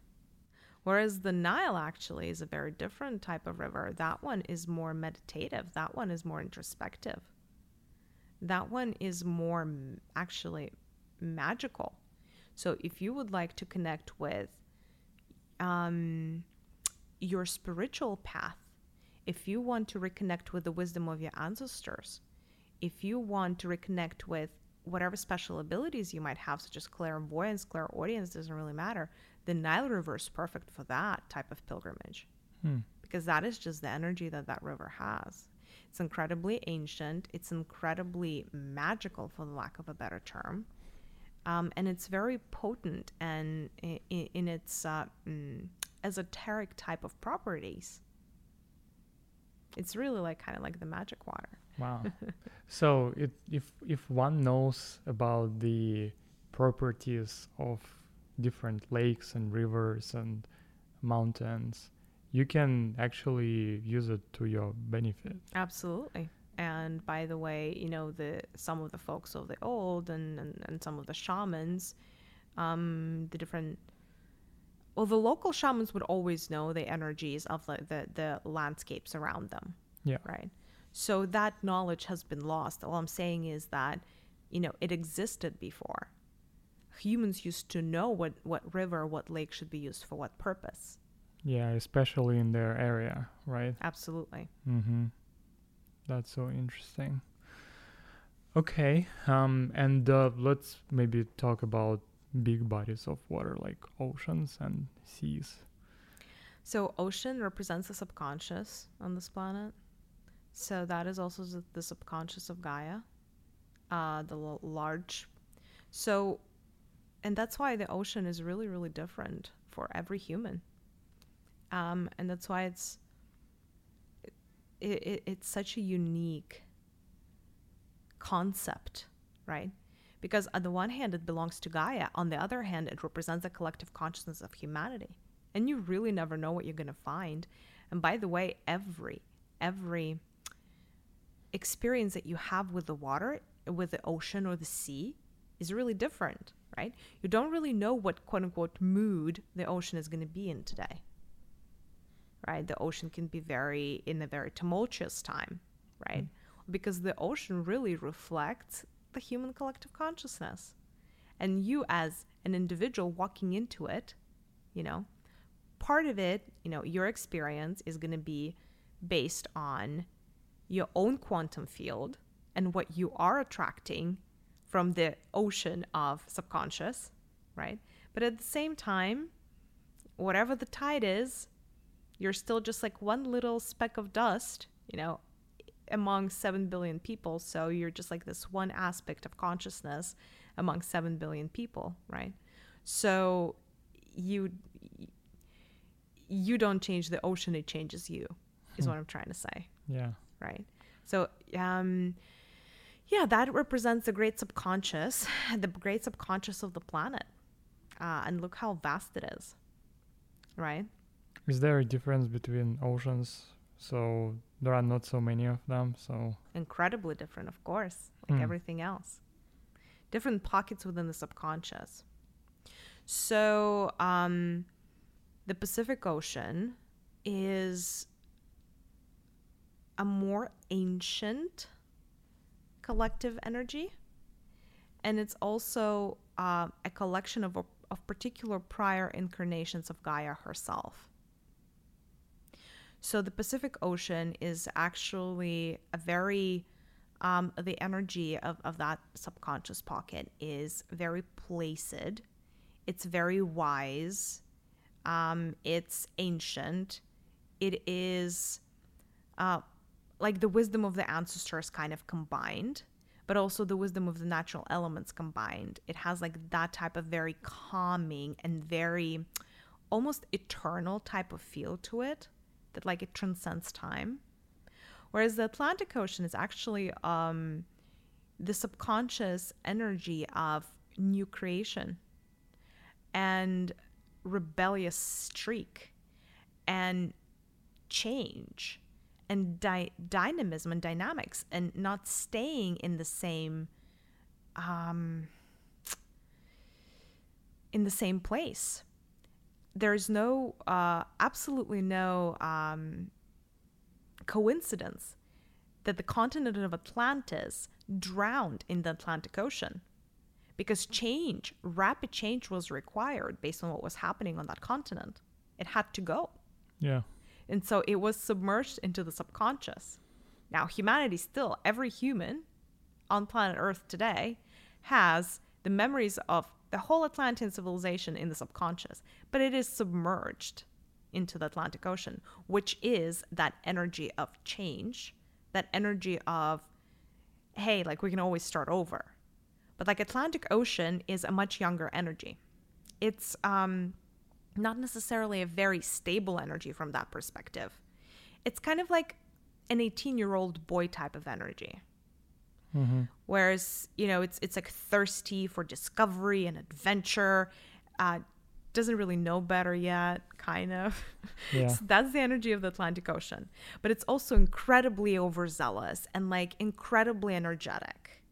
Whereas the Nile actually is a very different type of river. That one is more meditative. That one is more introspective. That one is more actually magical. So if you would like to connect with um, your spiritual path, if you want to reconnect with the wisdom of your ancestors, if you want to reconnect with whatever special abilities you might have, such as clairvoyance, clairaudience, doesn't really matter. The Nile River is perfect for that type of pilgrimage hmm. because that is just the energy that that river has. It's incredibly ancient. It's incredibly magical, for the lack of a better term, um, and it's very potent and in, in its uh, mm, esoteric type of properties. It's really like kind of like the magic water. Wow. so it, if if one knows about the properties of different lakes and rivers and mountains, you can actually use it to your benefit. Absolutely. And by the way, you know, the some of the folks of the old and, and, and some of the shamans, um, the different well, the local shamans would always know the energies of the, the, the landscapes around them. Yeah. Right. So that knowledge has been lost. All I'm saying is that, you know, it existed before. Humans used to know what, what river, what lake should be used for what purpose. Yeah, especially in their area, right? Absolutely. Mm-hmm. That's so interesting. Okay, um, and uh, let's maybe talk about big bodies of water like oceans and seas. So, ocean represents the subconscious on this planet. So, that is also the, subconscious of Gaia, uh, the l- large. So, and that's why the ocean is really, really different for every human. Um, and that's why it's it, it, it's such a unique concept, right? Because on the one hand, it belongs to Gaia. On the other hand, it represents the collective consciousness of humanity. And you really never know what you're going to find. And by the way, every, every experience that you have with the water, with the ocean or the sea, is really different, right? You don't really know what quote unquote mood the ocean is going to be in today, right? The ocean can be very, in a very tumultuous time, right? Mm. Because the ocean really reflects the human collective consciousness. And you, as an individual walking into it, you know, part of it, you know, your experience is going to be based on your own quantum field and what you are attracting from the ocean of subconscious, right? But at the same time, whatever the tide is, you're still just like one little speck of dust, you know, among 7 billion people. So you're just like this one aspect of consciousness among 7 billion people, right? So you you don't change the ocean, it changes you, is what I'm trying to say. Yeah. Right. So um yeah, that represents the great subconscious, the great subconscious of the planet. Uh, and look how vast it is. Right? Is there a difference between oceans so there are not so many of them. So incredibly different, of course, like mm. everything else. Different pockets within the subconscious. So um, the Pacific Ocean is a more ancient collective energy, and it's also uh, a collection of, of particular prior incarnations of Gaia herself. So the Pacific Ocean is actually a very um, the energy of, of that subconscious pocket is very placid. It's very wise. Um, it's ancient. It is uh, like the wisdom of the ancestors kind of combined, but also the wisdom of the natural elements combined. It has like that type of very calming and very almost eternal type of feel to it that like it transcends time. Whereas the Atlantic Ocean is actually um, the subconscious energy of new creation and rebellious streak and change and dynamism and dynamics and not staying in the same um, in the same place there's no, uh, absolutely no um, coincidence that the continent of Atlantis drowned in the Atlantic Ocean because change, rapid change was required based on what was happening on that continent. It had to go. Yeah. And so it was submerged into the subconscious. Now, humanity still, every human on planet Earth today has the memories of the whole Atlantean civilization in the subconscious, but it is submerged into the Atlantic Ocean, which is that energy of change, that energy of, hey, like we can always start over. But like Atlantic Ocean is a much younger energy. It's um, not necessarily a very stable energy from that perspective. It's kind of like an 18 year old boy type of energy. Mm-hmm. Whereas, you know, it's it's like thirsty for discovery and adventure. Uh, doesn't really know better yet, kind of. Yeah. So that's the energy of the Atlantic Ocean. But it's also incredibly overzealous and like incredibly energetic,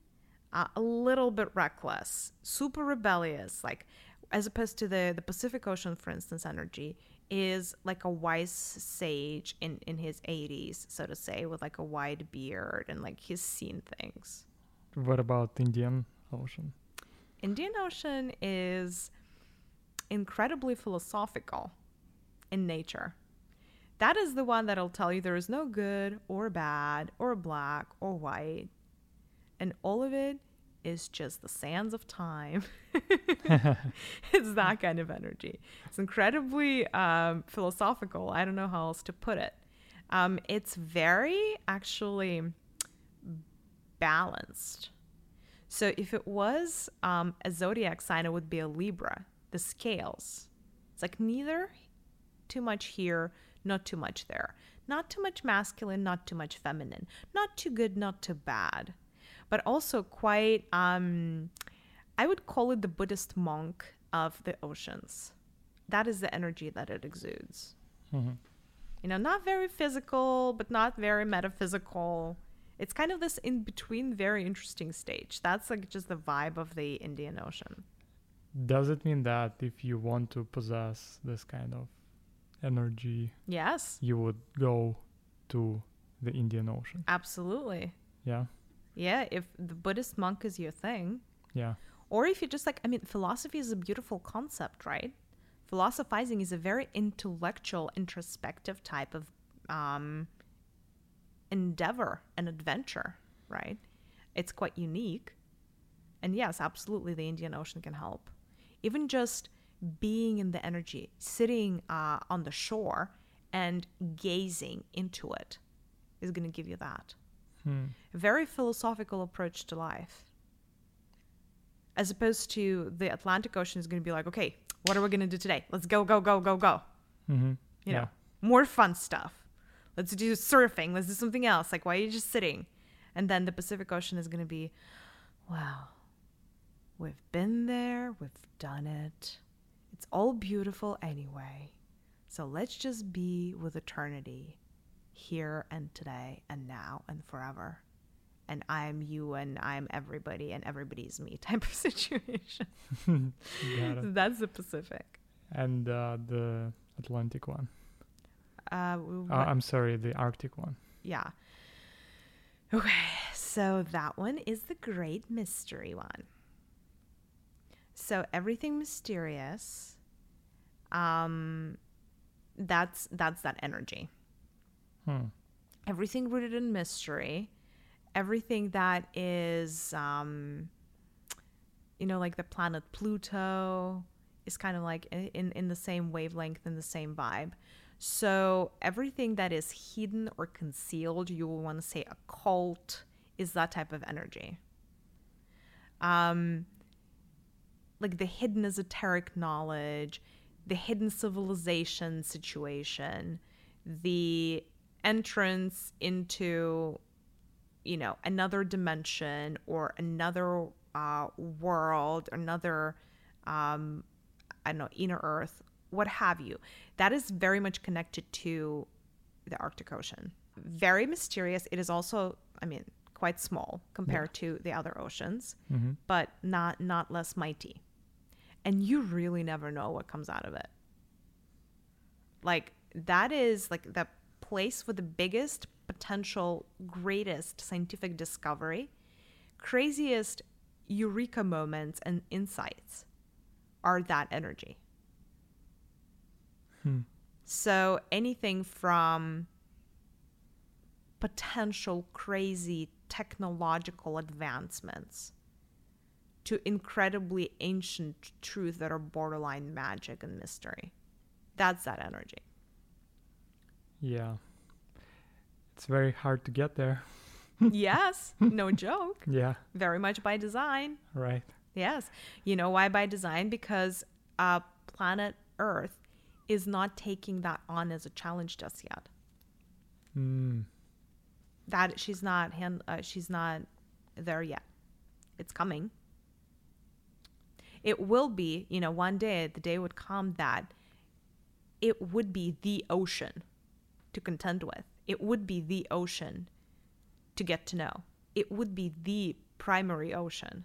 uh, a little bit reckless, super rebellious. Like, as opposed to the, the Pacific Ocean, for instance, energy is like a wise sage in, in his 80s, so to say, with like a wide beard and like he's seen things. What about Indian Ocean? Indian Ocean is incredibly philosophical in nature. That is the one that'll tell you there is no good or bad or black or white. And all of it is just the sands of time. it's that kind of energy. It's incredibly um, philosophical. I don't know how else to put it. Um, it's very actually balanced. So if it was um, a zodiac sign, it would be a Libra, the scales. It's like neither too much here, not too much there. Not too much masculine, not too much feminine. Not too good, not too bad. But also quite, um, I would call it the Buddhist monk of the oceans. That is the energy that it exudes. Mhm. You know, not very physical, but not very metaphysical. It's kind of this in between, very interesting stage. That's like just the vibe of the Indian Ocean. Does it mean that if you want to possess this kind of energy, Yes, you would go to the Indian Ocean? absolutely. Yeah. Yeah, if the Buddhist monk is your thing, Yeah. or if you're just like, I mean, philosophy is a beautiful concept, right? Philosophizing is a very intellectual, introspective type of um, endeavor and adventure, right? It's quite unique. And yes, absolutely, the Indian Ocean can help. Even just being in the energy, sitting uh, on the shore and gazing into it is going to give you that. Hmm. A very philosophical approach to life. As opposed to the Atlantic Ocean is going to be like, okay, what are we going to do today? Let's go, go, go, go, go. Mm-hmm. You yeah. know, more fun stuff. Let's do surfing. Let's do something else. Like, why are you just sitting? And then the Pacific Ocean is going to be, wow, we've been there, we've done it. It's all beautiful anyway. So let's just be with eternity here and today and now and forever. And I'm you and I'm everybody and everybody's me type of situation. That's the Pacific. And uh, the Atlantic one. Uh, Uh, I'm sorry, the Arctic one. yeah. Okay, so that one is the great mystery one. So everything mysterious, um, that's that's that energy. Hmm. Everything rooted in mystery, everything that is, um, you know, like the planet Pluto is kind of like in in the same wavelength and the same vibe. So everything that is hidden or concealed, you will want to say occult, is that type of energy. Um, like the hidden esoteric knowledge, the hidden civilization situation, the entrance into, you know, another dimension or another uh, world, another, um, I don't know, inner earth, what have you. That is very much connected to the Arctic Ocean. Very mysterious. It is also, I mean, quite small compared to the other oceans, Mhm. but not not less mighty. And you really never know what comes out of it. Like that is like the place with the biggest potential, greatest scientific discovery, craziest eureka moments and insights are that energy. Hmm. So anything from potential crazy technological advancements to incredibly ancient truths that are borderline magic and mystery. That's that energy. Yeah. It's very hard to get there. yes, no joke. Yeah, Very much by design. right. Yes. You know why by design? Because uh, planet Earth is not taking that on as a challenge just yet. Mm. That she's not hand, uh, she's not there yet. It's coming. it will be, you know, one day the day would come that it would be the ocean to contend with. It would be the ocean to get to know. It would be the primary ocean.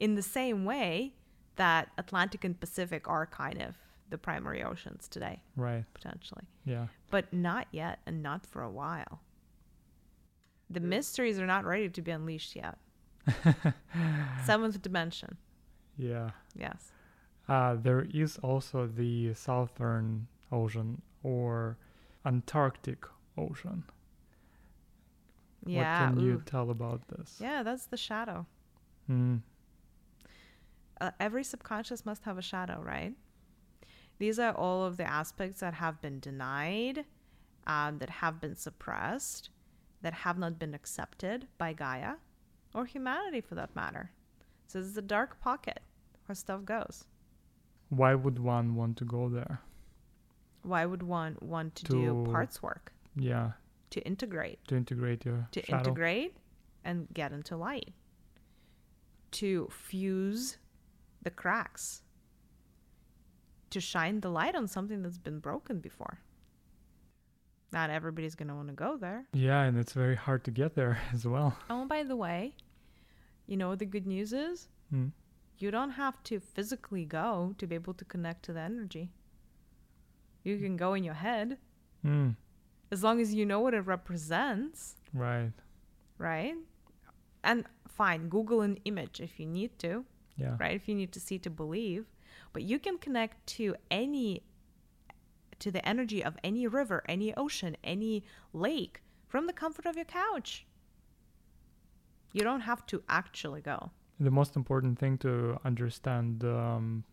In the same way that Atlantic and Pacific are kind of the primary oceans today, Right. potentially. Yeah. But not yet and not for a while. The mysteries are not ready to be unleashed yet. Seventh dimension. Yeah. Yes. Uh, there is also the Southern Ocean or Antarctic Ocean. Yeah. What can you tell about this? Yeah, that's the shadow. Mm, uh, every subconscious must have a shadow, right? These are all of the aspects that have been denied, um, that have been suppressed, that have not been accepted by Gaia or humanity for that matter. So this is a dark pocket where stuff goes. why would one want to go there? Why would one want to, do parts work? Yeah, To integrate. to integrate your To shadow. integrate and get into light. To fuse the cracks. To shine the light on something that's been broken before. Not everybody's going to want to go there. Yeah, and it's very hard to get there as well. Oh, by the way, you know what the good news is? Mm. You don't have to physically go to be able to connect to the energy. You can go in your head Mm, as long as you know what it represents, right. right? And fine, Google an image if you need to, Yeah. right? If you need to see to believe. But you can connect to any to the energy of any river, any ocean, any lake from the comfort of your couch. You don't have to actually go. The most important thing to understand um,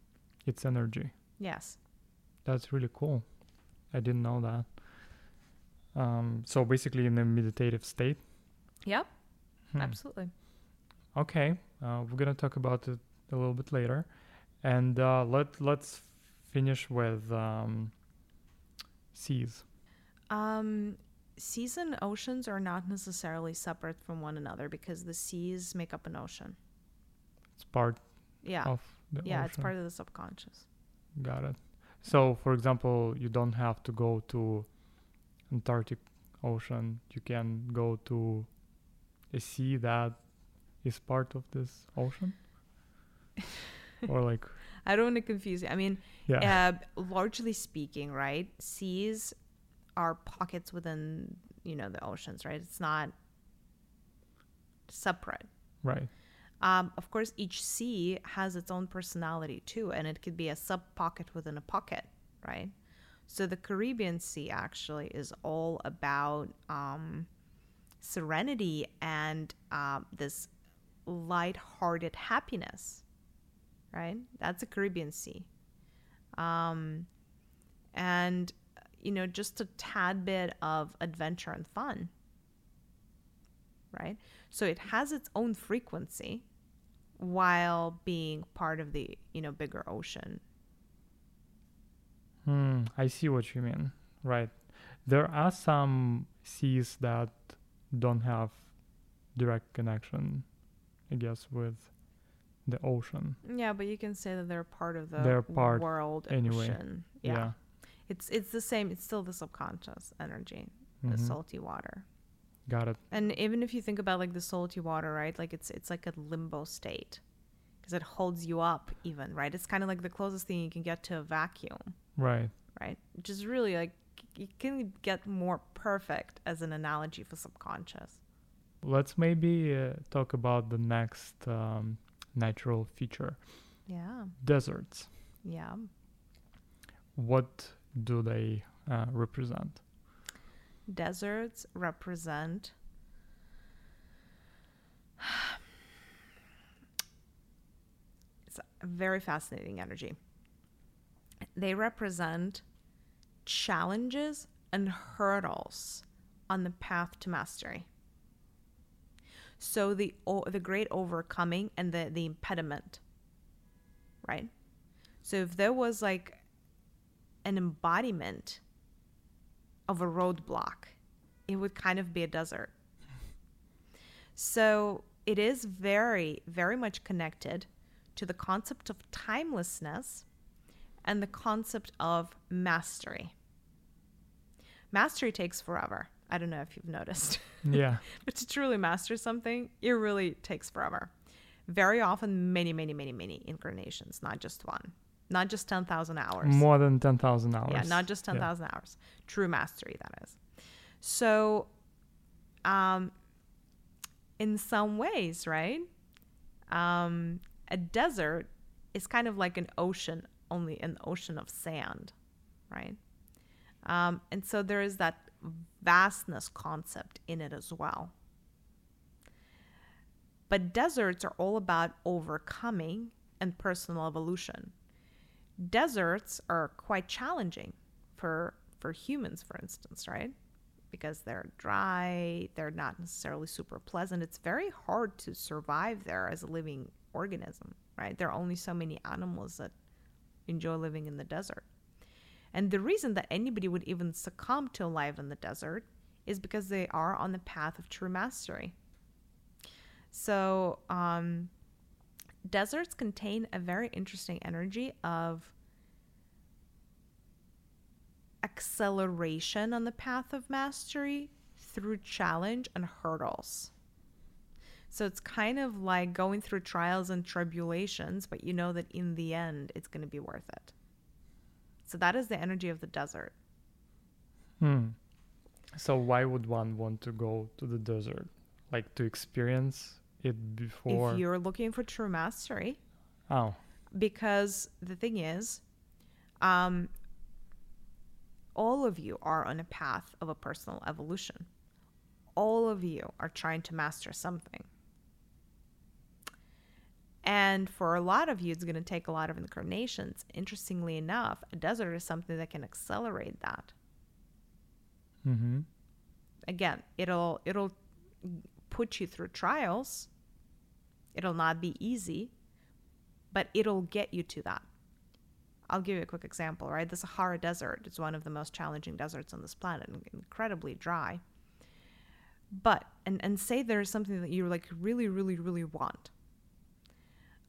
its energy. Yes. That's really cool. I didn't know that. Um, so basically, in a meditative state. Yep. Hmm. Absolutely. Okay, uh, we're gonna talk about it a little bit later, and uh, let let's finish with um, seas. Um, seas and oceans are not necessarily separate from one another because the seas make up an ocean. It's part Yeah. of the yeah, it's part of the subconscious. Got it. So, for example, you don't have to go to Antarctic Ocean. You can go to a sea that is part of this ocean, or like I don't want to confuse you. I mean, yeah, uh, largely speaking, right? Seas are pockets within, you know, the oceans, right? It's not separate. right. Um, of course, each sea has its own personality too, and it could be a sub pocket within a pocket, right? So the Caribbean Sea actually is all about um, serenity and um, this light-hearted happiness, right? That's the Caribbean Sea, um, and you know, just a tad bit of adventure and fun, right? So it has its own frequency while being part of the, you know, bigger ocean. Hmm, I see what you mean. Right. There are some seas that don't have direct connection, I guess, with the ocean. Yeah, but you can say that they're part of the They're part world anyway. ocean. Yeah. It's it's the same. It's still the subconscious energy, the Mhm. salty water. Got it. And even if you think about like the salty water, right? Like it's it's like a limbo state because it holds you up even, right? It's kind of like the closest thing you can get to a vacuum, Right. right? Which is really like you can get more perfect as an analogy for subconscious. Let's maybe uh, talk about the next um, natural feature Yeah. deserts. Yeah. What do they uh, represent? Deserts represent it's a very fascinating energy. They represent challenges and hurdles on the path to mastery. So the the great overcoming and the the impediment, right? So if there was like an embodiment of a roadblock, it would kind of be a desert. So it is very, very much connected to the concept of timelessness and the concept of mastery. Mastery takes forever. I don't know if you've noticed. Yeah. but to truly master something, it really takes forever. Very often, many, many, many, many incarnations, not just one, not just 10,000 hours. More than 10,000 hours. Yeah, not just Yeah. 10,000 hours. True mastery, that is. So, um, in some ways, right? Um, a desert is kind of like an ocean, only an ocean of sand, right? Um, and so there is that vastness concept in it as well. But deserts are all about overcoming and personal evolution. Deserts are quite challenging for for humans, for instance, right? Because they're dry, they're not necessarily super pleasant. It's very hard to survive there as a living organism, right? There are only so many animals that enjoy living in the desert. And the reason that anybody would even succumb to life in the desert is because they are on the path of true mastery. So, um, deserts contain a very interesting energy of acceleration on the path of mastery through challenge and hurdles. So it's kind of like going through trials and tribulations, but you know that in the end it's going to be worth it. So that is the energy of the desert. Hmm. So why would one want to go to the desert? Like to experience it before? If you're looking for true mastery, oh, because the thing is, um, all of you are on a path of a personal evolution. All of you are trying to master something. And for a lot of you, it's going to take a lot of incarnations. Interestingly enough, a desert is something that can accelerate that. mm-hmm. Again, it'll it'll put you through trials. It'll not be easy, but it'll get you to that. I'll give you a quick example, right? The Sahara Desert is one of the most challenging deserts on this planet, incredibly dry. But and and say there's something that you like really, really, really want.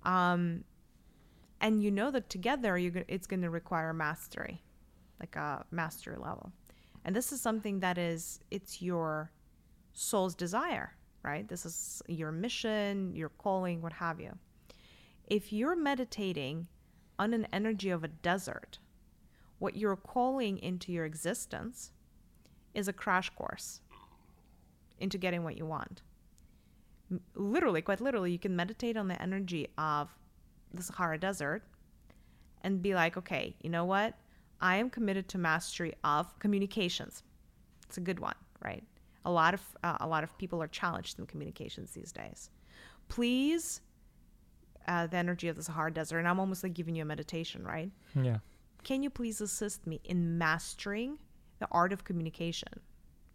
Um, and you know that together you it's going to require mastery, like a mastery level, and this is something that is it's your soul's desire, right? This is your mission, your calling, what have you. If you're meditating on an energy of a desert, what you're calling into your existence is a crash course into getting what you want. Literally, quite literally, you can meditate on the energy of the Sahara Desert and be like, okay, you know what? I am committed to mastery of communications. It's a good one, right? A lot of uh, a lot of people are challenged in communications these days. Please, uh, the energy of the Sahara Desert, and I'm almost like giving you a meditation, right? yeah. can you please assist me in mastering the art of communication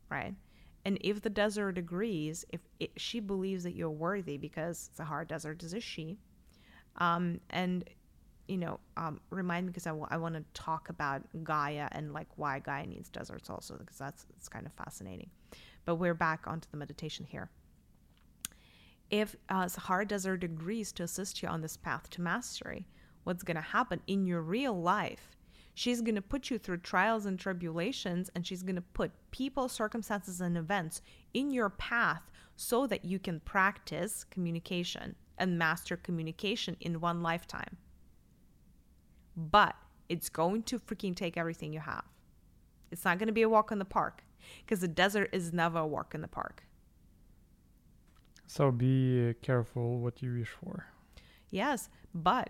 right and if the desert agrees if it, she believes that you're worthy because sahara desert is a she um, and you know um, remind me because I want to talk about gaia and like why gaia needs deserts also because that's it's kind of fascinating but we're back onto the meditation here if uh, Sahara Desert agrees to assist you on this path to mastery, what's going to happen in your real life? She's going to put you through trials and tribulations, and she's going to put people, circumstances, and events in your path so that you can practice communication and master communication in one lifetime. But it's going to freaking take everything you have. It's not going to be a walk in the park because the desert is never a walk in the park. So be careful what you wish for. Yes, but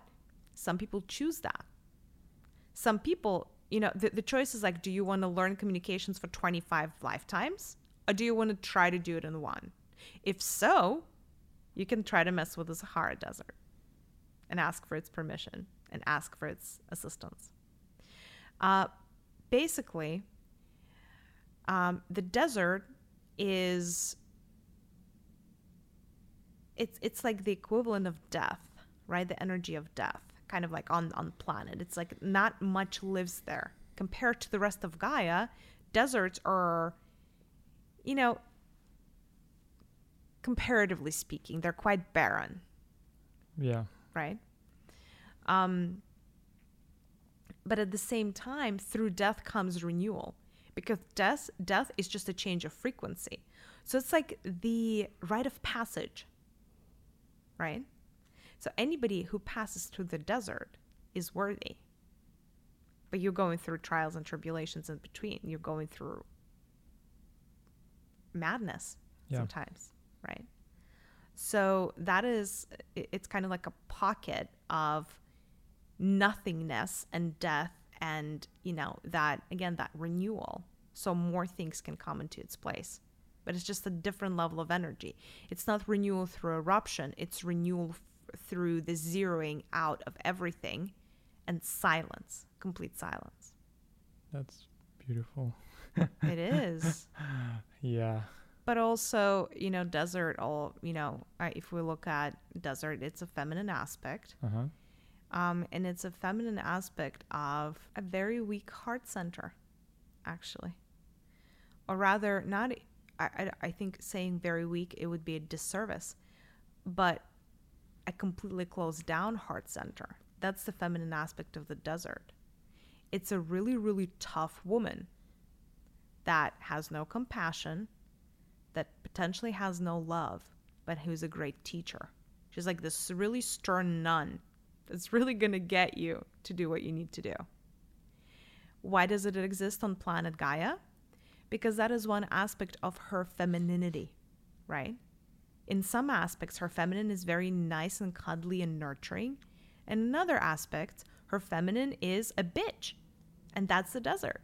some people choose that. Some people, you know, the, the choice is like, do you want to learn communications for 25 lifetimes or do you want to try to do it in one? If so, you can try to mess with the Sahara Desert and ask for its permission and ask for its assistance. Uh, basically, um, the desert is it's it's like the equivalent of death, right? The energy of death, kind of like on on the planet. It's like not much lives there compared to the rest of Gaia. Deserts are, you know, comparatively speaking, they're quite barren, Yeah. right? Um, but at the same time, through death comes renewal because death death is just a change of frequency. So it's like the rite of passage. Right? So anybody who passes through the desert is worthy. But you're going through trials and tribulations in between. You're going through madness Yeah. sometimes, right? So that is, it's kind of like a pocket of nothingness and death and you know that again that renewal so more things can come into its place but it's just a different level of energy it's not renewal through eruption it's renewal f- through the zeroing out of everything and silence complete silence That's beautiful. it is Yeah. but also you know desert all you know if we look at desert it's a feminine aspect Uh huh. Um, and it's a feminine aspect of a very weak heart center, actually. Or rather, not, I, I, I think saying very weak, it would be a disservice, but a completely closed down heart center. That's the feminine aspect of the desert. It's a really, really tough woman that has no compassion, that potentially has no love, but who's a great teacher. She's like this really stern nun that's really going to get you to do what you need to do. Why does it exist on planet Gaia? Because that is one aspect of her femininity, right? In some aspects, her feminine is very nice and cuddly and nurturing. In another aspect, her feminine is a bitch. And that's the desert.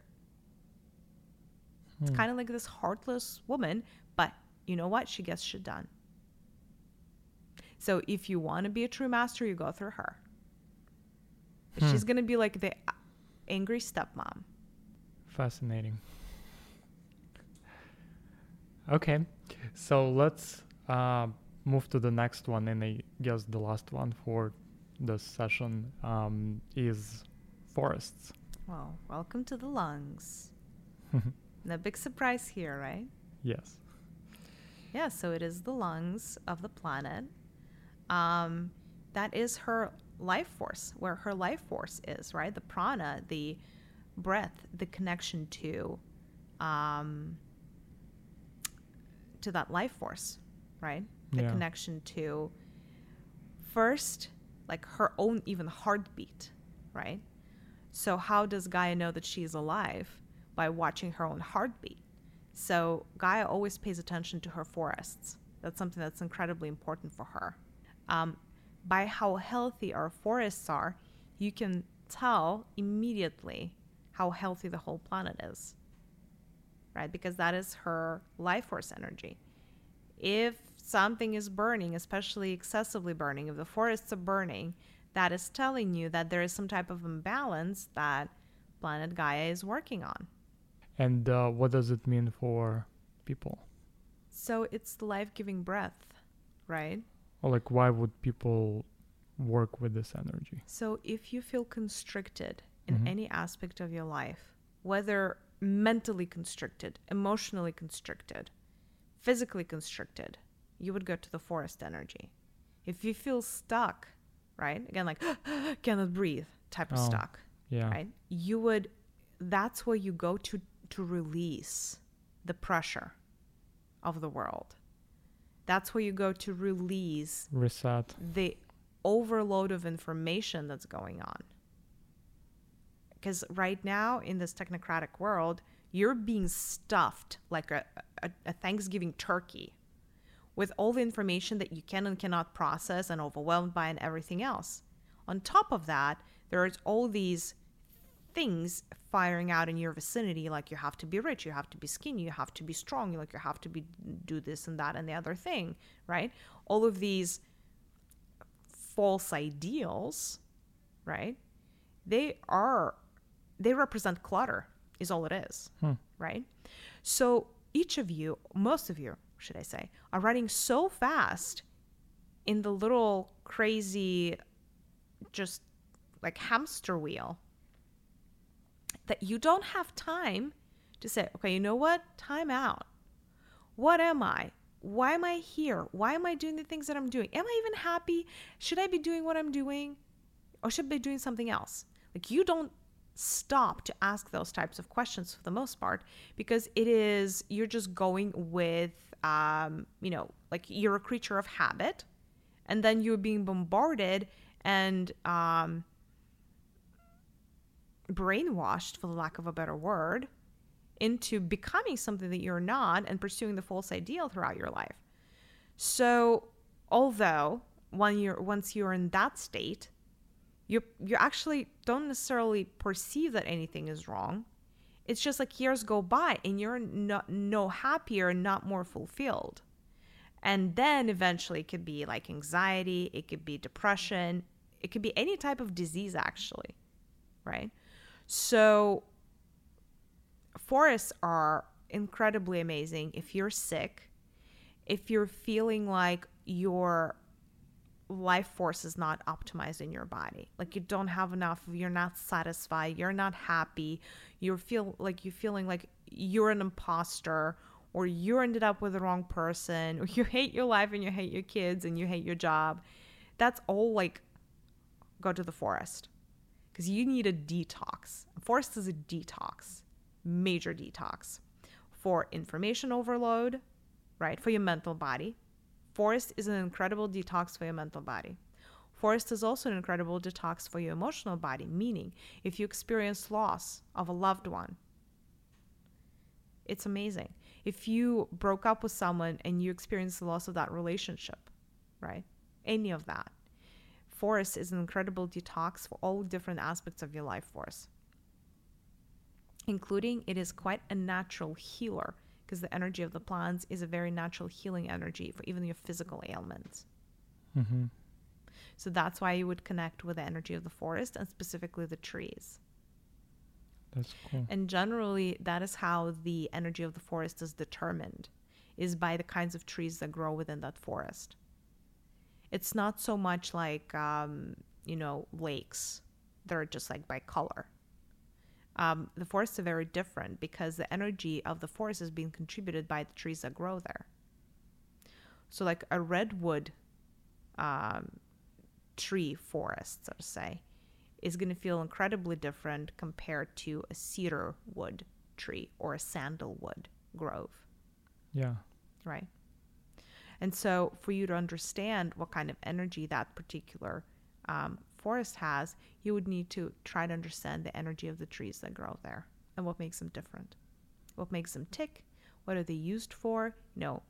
It's hmm. kind of like this heartless woman, but you know what? She gets shit done. So if you want to be a true master, you go through her. She's going to be like the angry stepmom. Fascinating. Okay, so let's uh, move to the next one, and I guess the last one for this session um, is forests. Well, welcome to the lungs. no big surprise here, right? Yes. Yeah, so it is the lungs of the planet. Um, that is her life force, where her life force is, right? The prana, the breath, the connection to, um, to that life force, right? The Yeah. connection to first, like her own even heartbeat, right? So how does Gaia know that she's alive? By watching her own heartbeat. So Gaia always pays attention to her forests. That's something that's incredibly important for her. Um, by how healthy our forests are, you can tell immediately how healthy the whole planet is. Right? Because that is her life force energy. If something is burning, especially excessively burning, if the forests are burning, that is telling you that there is some type of imbalance that planet Gaia is working on. And uh, what does it mean for people? So it's the life giving breath, right? Or like, why would people work with this energy? So if you feel constricted in Mhm. any aspect of your life, whether mentally constricted, emotionally constricted, physically constricted, you would go to the forest energy. If you feel stuck, right? Again, like cannot breathe type of Oh, stuck, Yeah. right? You would, that's where you go to to release the pressure of the world. That's where you go to release Reset. the overload of information that's going on. Because right now, in this technocratic world, you're being stuffed like a, a, a Thanksgiving turkey with all the information that you can and cannot process and overwhelmed by and everything else. On top of that, there's all these things firing out in your vicinity like you have to be rich you have to be skinny you have to be strong like you have to be do this and that and the other thing right? All of these false ideals right? They are they represent clutter is all it is Hmm. right? So each of you most of you should i say are running so fast in the little crazy just like hamster wheel that you don't have time to say, okay, you know what? Time out. What am I? Why am I here? Why am I doing the things that I'm doing? Am I even happy? Should I be doing what I'm doing? or should they be doing something else? Like you don't stop to ask those types of questions for the most part because it is you're just going with um, you know like you're a creature of habit and then you're being bombarded and um, brainwashed for the lack of a better word into becoming something that you're not and pursuing the false ideal throughout your life. So although when you're once you're in that state you you actually don't necessarily perceive that anything is wrong. It's just like years go by and you're not no happier and not more fulfilled. And then eventually it could be like anxiety it could be depression it could be any type of disease actually right so forests are incredibly amazing if you're sick if you're feeling like your life force is not optimized in your body like you don't have enough you're not satisfied you're not happy you feel like you're feeling like you're an imposter or you ended up with the wrong person or you hate your life and you hate your kids and you hate your job that's all like go to the forest because you need a detox forest is a detox major detox for information overload right for your mental body Forest is an incredible detox for your mental body. Forest is also an incredible detox for your emotional body, meaning if you experience loss of a loved one, it's amazing. If you broke up with someone and you experience the loss of that relationship, right? Any of that. Forest is an incredible detox for all different aspects of your life force, including it is quite a natural healer because the energy of the plants is a very natural healing energy for even your physical ailments. Mm-hmm. So that's why you would connect with the energy of the forest and specifically the trees. That's cool. And generally, that is how the energy of the forest is determined, is by the kinds of trees that grow within that forest. It's not so much like, um, you know, lakes. They're just like by color um, the forests are very different because the energy of the forest is being contributed by the trees that grow there. So, like a redwood um, tree forest, so to say, is going to feel incredibly different compared to a cedar wood tree or a sandalwood grove. Yeah. Right. And so, for you to understand what kind of energy that particular um, forest has, you would need to try to understand the energy of the trees that grow there and what makes them different. What makes them tick? What are they used for? You know,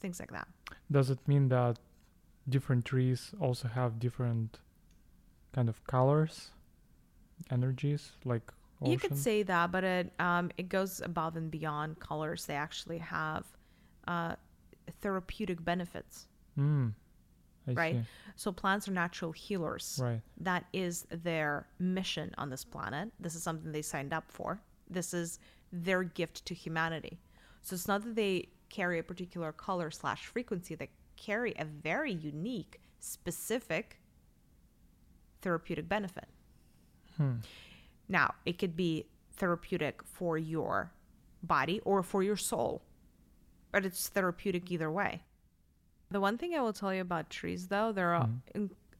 things like that. Does it mean that different trees also have different kind of colors, energies, like ocean? You could say that, but it um, it goes above and beyond colors. They actually have uh, therapeutic benefits. Mm. Right? see. So plants are natural healers. Right. That is their mission on this planet. This is something they signed up for. This is their gift to humanity. So it's not that they carry a particular color slash frequency. They carry a very unique, specific therapeutic benefit. Hmm. Now, it could be therapeutic for your body or for your soul, but it's therapeutic either way. The one thing I will tell you about trees, though, they're a-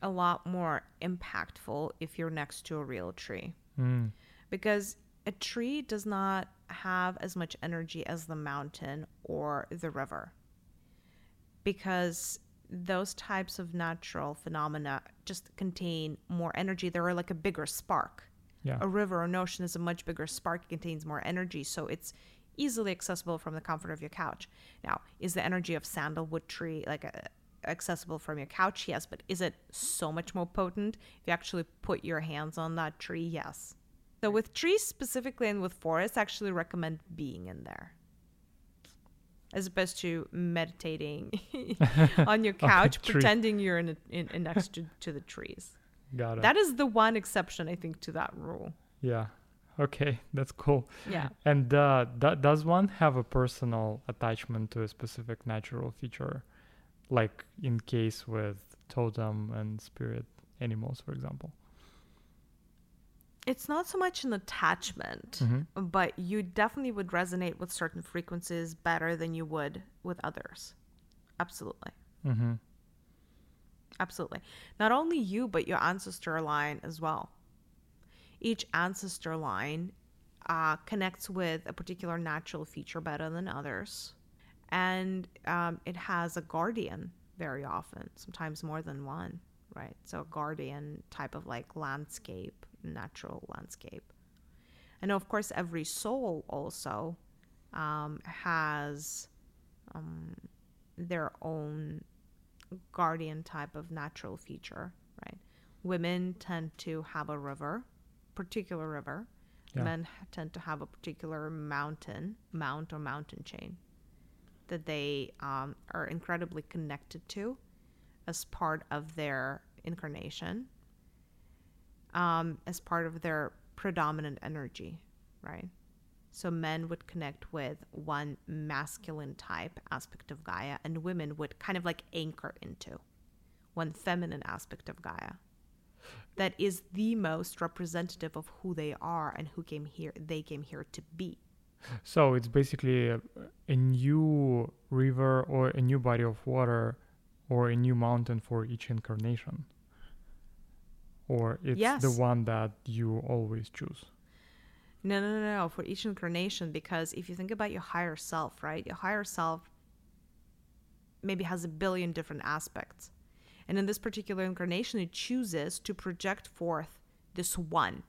a lot more impactful if you're next to a real tree. Mm. because a tree does not have as much energy as the mountain or the river. Because those types of natural phenomena just contain more energy. They're like a bigger spark. Yeah. a river or an ocean is a much bigger spark. It contains more energy. So it's easily accessible from the comfort of your couch now is the energy of sandalwood tree like uh accessible from your couch yes but is it so much more potent if you actually put your hands on that tree yes so with trees specifically and with forests, I actually recommend being in there. As opposed to meditating on your couch, tree. pretending you're in, a, in, in next to, to the trees. Got it. That is the one exception, I think, to that rule. yeah. Okay, that's cool. Yeah. And uh, do- does one have a personal attachment to a specific natural feature, like in case with totem and spirit animals, for example? It's not so much an attachment, Mhm. but you definitely would resonate with certain frequencies better than you would with others. Absolutely. Mm-hmm. Absolutely. Not only you, but your ancestor line as well. Each ancestor line uh, connects with a particular natural feature better than others. And um, it has a guardian very often, sometimes more than one, right? So, a guardian type of like landscape, natural landscape. And of course, every soul also um, has um, their own guardian type of natural feature, right? Women tend to have a river, particular river. Yeah. Men tend to have a particular mountain, mount or mountain chain that they um, are incredibly connected to as part of their incarnation, um, as part of their predominant energy, right? So men would connect with one masculine type aspect of Gaia, and women would kind of like anchor into one feminine aspect of Gaia. That is the most representative of who they are and who came here. They came here to be. So it's basically a, a new river or a new body of water or a new mountain for each incarnation. Or it's Yes. the one that you always choose. No, no, no, no, for each incarnation, because if you think about your higher self, right? Your higher self maybe has a billion different aspects. And in this particular incarnation, it chooses to project forth this one,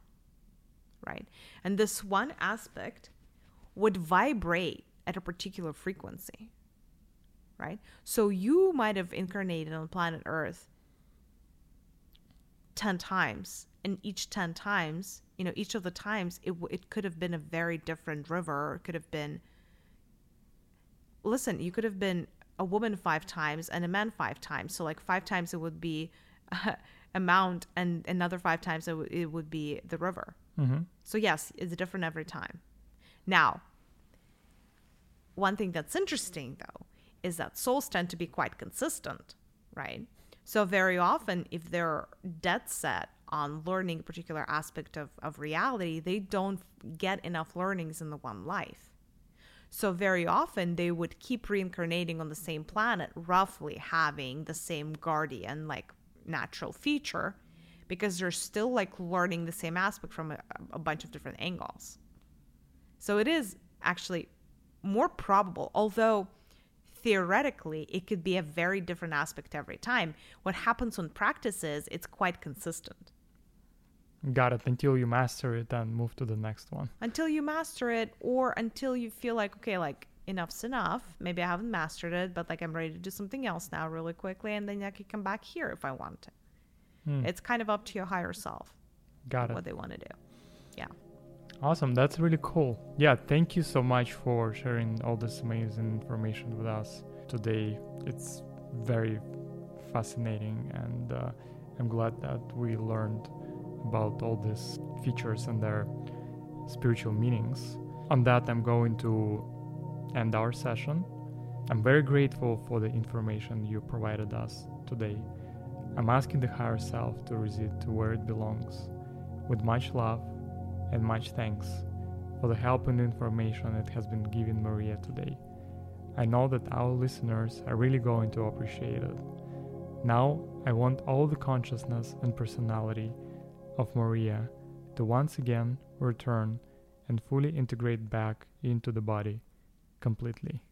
right? And this one aspect would vibrate at a particular frequency, right? So you might have incarnated on planet Earth 10 times and each 10 times you know each of the times it, it could have been a very different river it could have been listen you could have been a woman five times and a man five times so like five times it would be a mount and another five times it, w- it would be the river Mm-hmm. so yes, it's different every time. Now, one thing that's interesting though is that souls tend to be quite consistent, right? So very often if they're dead set on learning a particular aspect of, of reality, they don't get enough learnings in the one life. So very often they would keep reincarnating on the same planet, roughly having the same guardian like natural feature because they're still like learning the same aspect from a, a bunch of different angles. So it is actually more probable, although theoretically it could be a very different aspect every time. What happens on practice is it's quite consistent. Got it. Until you master it and move to the next one. until you master it or until you feel like okay like enough's enough maybe i haven't mastered it but like i'm ready to do something else now really quickly and then i can come back here if i want to Hmm. it's kind of up to your higher self Got it. what they want to do yeah Awesome. That's really cool. Yeah, thank you so much for sharing all this amazing information with us today. It's very fascinating, and uh, I'm glad that we learned about all these features and their spiritual meanings. On that, I'm going to end our session. I'm very grateful for the information you provided us today. I'm asking the higher self to receive to where it belongs. With much love and much thanks for the help and information it has been given Maria today. I know that our listeners are really going to appreciate it. Now, I want all the consciousness and personality of Maria to once again return and fully integrate back into the body completely.